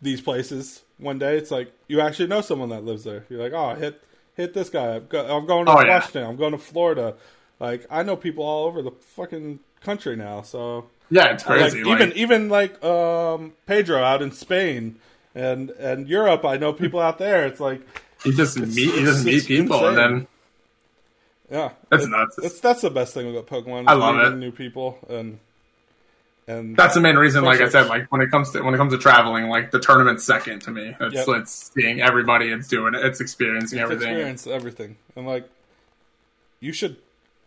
these places one day, it's like you actually know someone that lives there. You're like, oh, hit hit this guy. I'm, go- I'm going to Oh, yeah. Washington. I'm going to Florida. Like I know people all over the fucking country now. So Yeah, it's like, crazy. Like, even even like um, Pedro out in Spain and and Europe. I know people out there. It's like you just meet, you just meet people, and then yeah, That's It- nuts. It's that's the best thing about Pokemon. I love it. New people and and that's the main reason. Like I said, like when it comes to when it comes to traveling, like the tournament's second to me. It's Yep. it's seeing everybody, it's doing it, it's experiencing it's everything. experience everything. And like you should,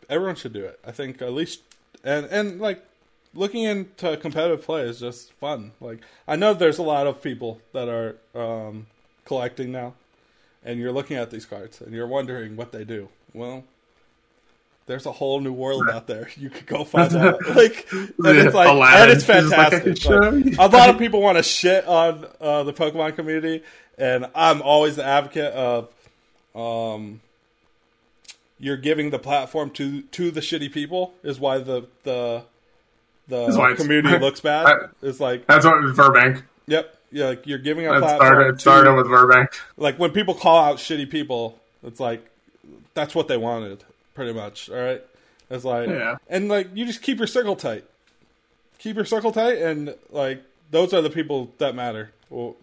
everyone should do it. I think at least and and like looking into competitive play is just fun. Like I know there's a lot of people that are um, collecting now, and you're looking at these cards and you're wondering what they do. Well. There's a whole new world out there. You could go find out. Like, and it's like, Aladdin. and it's It's like, fantastic. Like, a lot of people want to shit on uh, the Pokemon community, and I'm always the advocate of um, you're giving the platform to to the shitty people is why the the the That's why it's- community looks bad. I- It's like That's what Verbank. yep, yeah, like you're giving a That platform started to started with Verbank. like when people call out shitty people, it's like that's what they wanted, pretty much. All right, it's like Yeah. and like you just keep your circle tight, keep your circle tight, and like those are the people that matter. Well,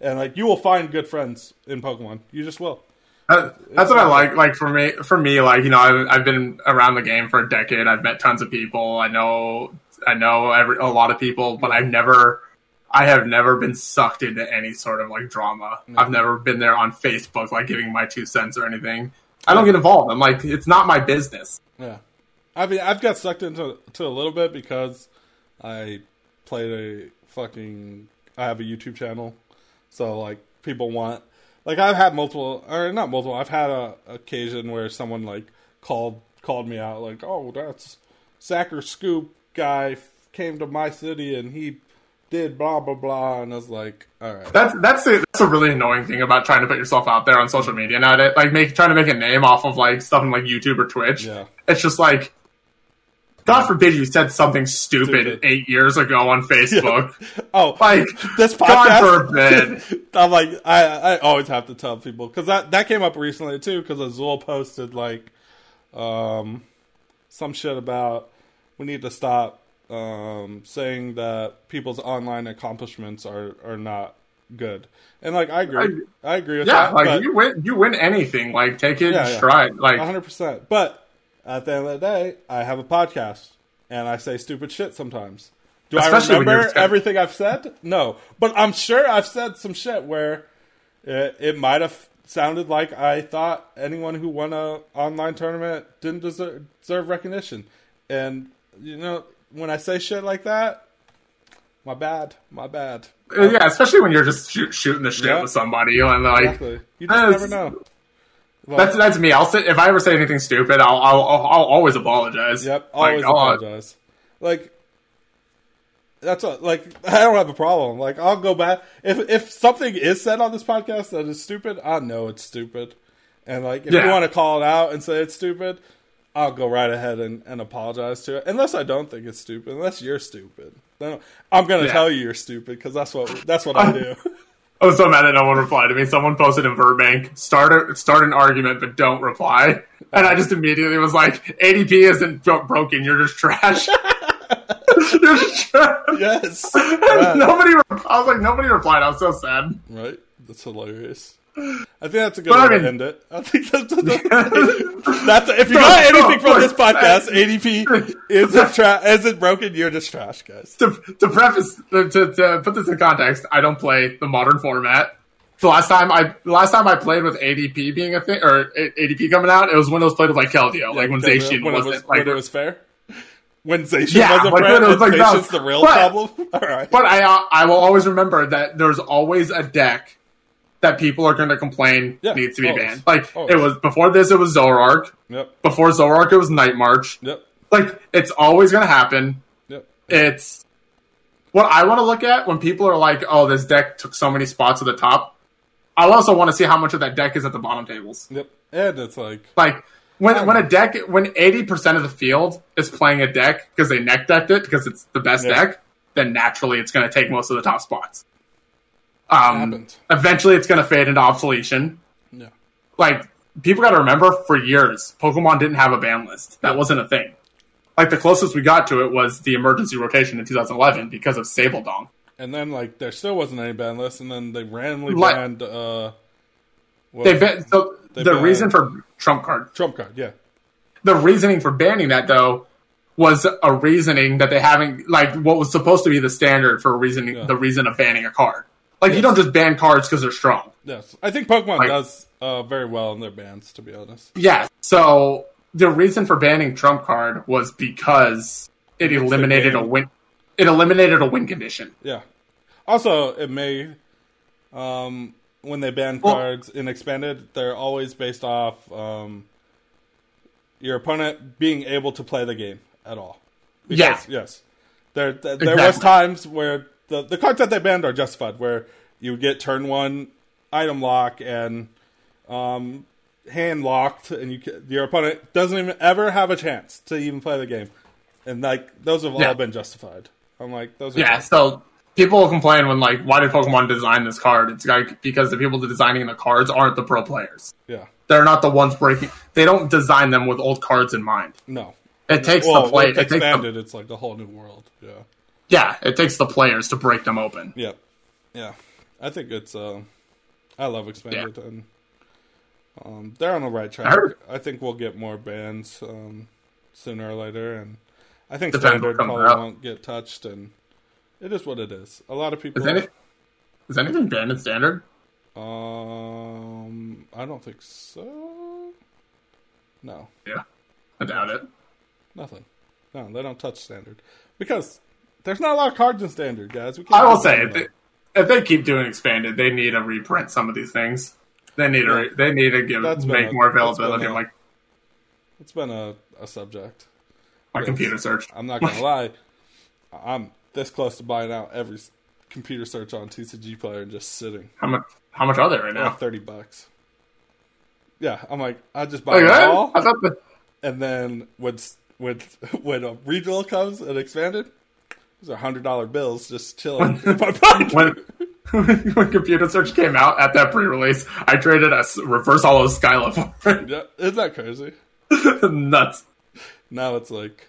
and like you will find good friends in Pokemon. You just will. That, that's what I like. Like for me, for me, like you know, I've, I've been around the game for a decade. I've met tons of people. I know, I know every a lot of people, but I've never, I have never been sucked into any sort of like drama. I've never been there on Facebook, like giving my two cents or anything. I don't get involved. I'm like, it's not my business. Yeah, I mean, I've got sucked into to a little bit because I played a fucking. I have a YouTube channel, so like people want. Like I've had multiple, or not multiple. I've had a occasion where someone like called called me out, like, "Oh, that's Sacker Scoop guy came to my city and he did blah blah blah," and I was like, "All right, That's that's a, that's a really annoying thing about trying to put yourself out there on social media nowadays. Like make trying to make a name off of like stuff on like YouTube or Twitch. Yeah. It's just like, God forbid you said something stupid, Stupid. eight years ago on Facebook. oh, Like this podcast. God podcast." forbid. I'm like, I, I always have to tell people because that that came up recently too. Because Azul posted like, um, some shit about we need to stop um saying that people's online accomplishments are are not good. And like, I agree, I, agree with yeah, that. like but you win, you win anything. Like take it Yeah, yeah. stride. Like 100. percent But at the end of the day, I have a podcast and I say stupid shit sometimes. Do Especially I remember everything I've said? No, but I'm sure I've said some shit where it, it might have sounded like I thought anyone who won a online tournament didn't deserve, deserve recognition. And you know, when I say shit like that, my bad, my bad. Uh, yeah, especially when you're just shoot, shooting the shit Yeah. with somebody and like Exactly. You just never know. Well, that's that's me. I'll say if I ever say anything stupid, I'll I'll, I'll, I'll always apologize. Yep, Like, always I'll- apologize. Like that's a, like I don't have a problem. Like I'll go back if if something is said on this podcast that is stupid, I know it's stupid. And like if you want to call it out and say it's stupid, I'll go right ahead and, and apologize to it. Unless I don't think it's stupid, unless you're stupid, then I'm gonna Yeah. tell you you're stupid because that's what that's what I do. I was so mad that no one replied to me. Someone posted in Verbank, start a, start an argument, but don't reply. And I just immediately was like, ADP isn't bro- broken. You're just trash. you're just trash. yes, Yeah. nobody. Re- I was like, nobody replied. I was so sad. right. That's hilarious. I think that's a good But I way mean- to end it. I think that's, that's if you got anything from this podcast, ADP isn't tra- isn't broken. You're just trash, guys. to, to preface to, to, put this in context, I don't play the modern format. The last time I the last time I played with ADP being a thing or ADP coming out, it was when it was played with like Keldeo, like when Zacian when it wasn't was like. when it was fair. When Zacian Yeah, wasn't like, fair, it was like, no. The real But- problem. All right. but I uh, I will always remember that there's always a deck that people are going to complain Yeah, needs to be always. banned. Like Always. it was before this, it was Zoroark. Yep. Before Zoroark, it was Night March. Yep. Like it's always going to happen. Yep. It's what I want to look at when people are like, "Oh, this deck took so many spots at the top." I also want to see how much of that deck is at the bottom tables. Yep. And it's like Like when when a um, deck when eighty percent of the field is playing a deck because they net decked it because it's the best Yeah. deck, then naturally it's going to take most of the top spots. Um, eventually, it's going to fade into obsolescence. yeah. Like people got to remember, for years, Pokemon didn't have a ban list. That wasn't a thing. Like the closest we got to it was the emergency rotation in 2011 because of Sabledonk. And then like there still wasn't any ban list, and then they randomly Like- banned uh, They ban- so They the banned- reason for trump card Trump card. Yeah. the reasoning for banning that though was a reasoning that they haven't like what was supposed to be the standard for reasoning Yeah. the reason of banning a card. Like you don't just ban cards because they're strong. Yes. I think Pokemon Like- does uh, very well in their bans, to be honest. Yeah. So the reason for banning trump card was because it eliminated a win. It eliminated a win condition. Yeah. Also, it may um, when they ban Well- cards in expanded, they're always based off um, your opponent being able to play the game at all. Yeah. Yes. There, there, there was times where the the cards that they banned are justified, where you get turn one item lock and um, hand locked, and you your opponent doesn't even ever have a chance to even play the game, and like those have Yeah. all been justified. I'm like those are Yeah, so people will complain when like, why did Pokemon design this card? It's like because the people designing the cards aren't the pro players. yeah They're not the ones breaking. They don't design them with old cards in mind. no. It takes Well, the play. with It takes the, expanded, it's like a whole new world. Yeah. Yeah, it takes the players to break them open. Yep. yeah. I think it's. Uh, I love expanded, and um, they're on the right track. heard- I think we'll get more bands um, sooner or later, and I think Depends standard probably out. won't get touched, and it is what it is. A lot of people. Is, any, is anything banned in standard? Um, I don't think so. No, Yeah, I doubt it. nothing. No, they don't touch standard because there's not a lot of cards in standard, guys. I will say if they, if they keep doing expanded, they need to reprint some of these things. They need to they need to give make a- more availability. a- of it's been a, a subject. my computer search. I'm not gonna lie, I'm this close to buying out every computer search on TCG player and just sitting. How much? How much are they right Oh, now? 30 bucks. Yeah, I'm like, I just buy oh, Like it all, I the, and then when when when a regional comes and expanded, those are hundred dollar bills just chilling in my pocket. when when computer search came out at that pre-release, I traded a reverse holo Skyla for it. Yeah, isn't that crazy? Nuts. Now it's like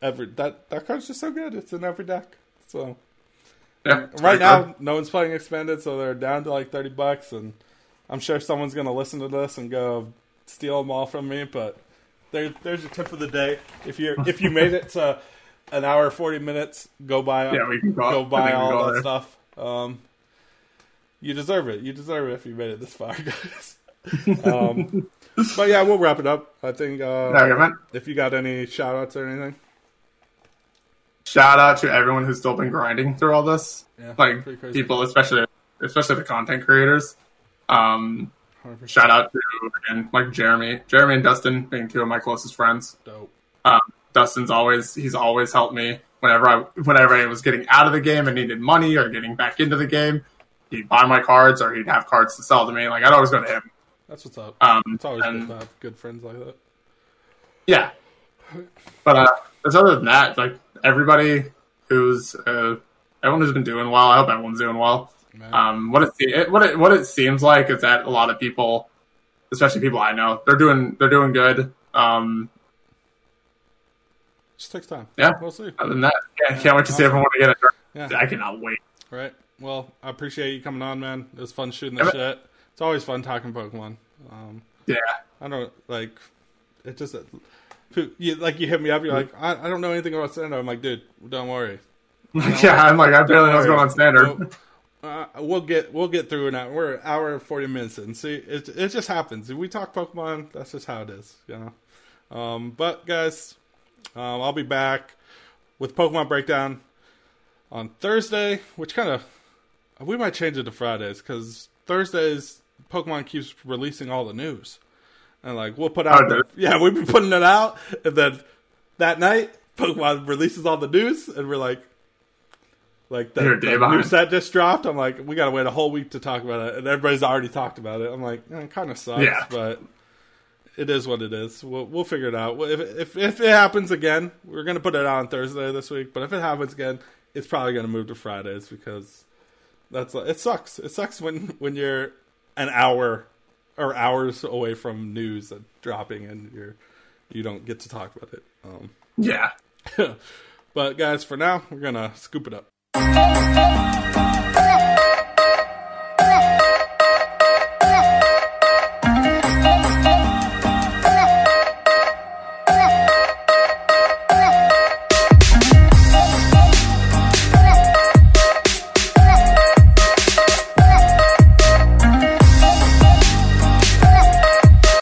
every that that card's just so good. It's in every deck. So Yeah, right now, good. no one's playing expanded, so they're down to like thirty bucks, and I'm sure someone's gonna listen to this and go steal them all from me. But there, there's your tip of the day. If you if you made it to an hour forty minutes, go buy Yeah, we can go- go buy all that there. stuff. Um, you deserve it. You deserve it if you made it this far, guys. um, but yeah, we'll wrap it up. I think uh, man. if you got any shout outs or anything, Shout out to everyone who's still been grinding through all this. Yeah, like people, especially especially the content creators. Um, 100% shout out to again, like Jeremy, Jeremy and Dustin being two of my closest friends. dope. Um, Dustin's always he's always helped me whenever I whenever I was getting out of the game and needed money or getting back into the game. He'd buy my cards or he'd have cards to sell to me. Like I'd always go to him. That's what's up. Um, It's always and- good to have good friends like that. Yeah. But uh, other than that, like everybody who's uh, everyone who's been doing well, I hope everyone's doing well. Um, what it, it what it what it seems like is that a lot of people, especially people I know, they're doing they're doing good. Um, Just takes time. yeah. We'll see. other than that, yeah, can't wait to see everyone again. Yeah. I cannot wait. Right. Well, I appreciate you coming on, man. It was fun shooting the shit. It's always fun talking Pokemon. Um, Yeah, I don't like it. Just you like you hit me up. You're like, I, I don't know anything about Standard. I'm like, dude, don't worry. yeah. I'm like I barely know what's going on standard. We'll, uh, we'll get we'll get through it now. We're an hour and forty minutes in. See, it it just happens. If we talk Pokemon, that's just how it is. You know. Um, but guys, um, I'll be back with Pokemon breakdown on Thursday, which kind of we might change it to Fridays because Thursdays Pokemon keeps releasing all the news, and like we'll put out Oh, the, yeah we've been putting it out, and then that night Pokemon releases all the news, and we're like. Like the, the news that just dropped, I'm like, we gotta wait a whole week to talk about it, and everybody's already talked about it. I'm like, eh, it kind of sucks, Yeah. but it is what it is. We'll we'll figure it out. If if if it happens again, we're gonna put it out on Thursday this week. But if it happens again, it's probably gonna move to Fridays because that's it sucks. It sucks when when you're an hour or hours away from news and dropping and you're you don't get to talk about it. Um, Yeah. but guys, for now, we're gonna scoop it up.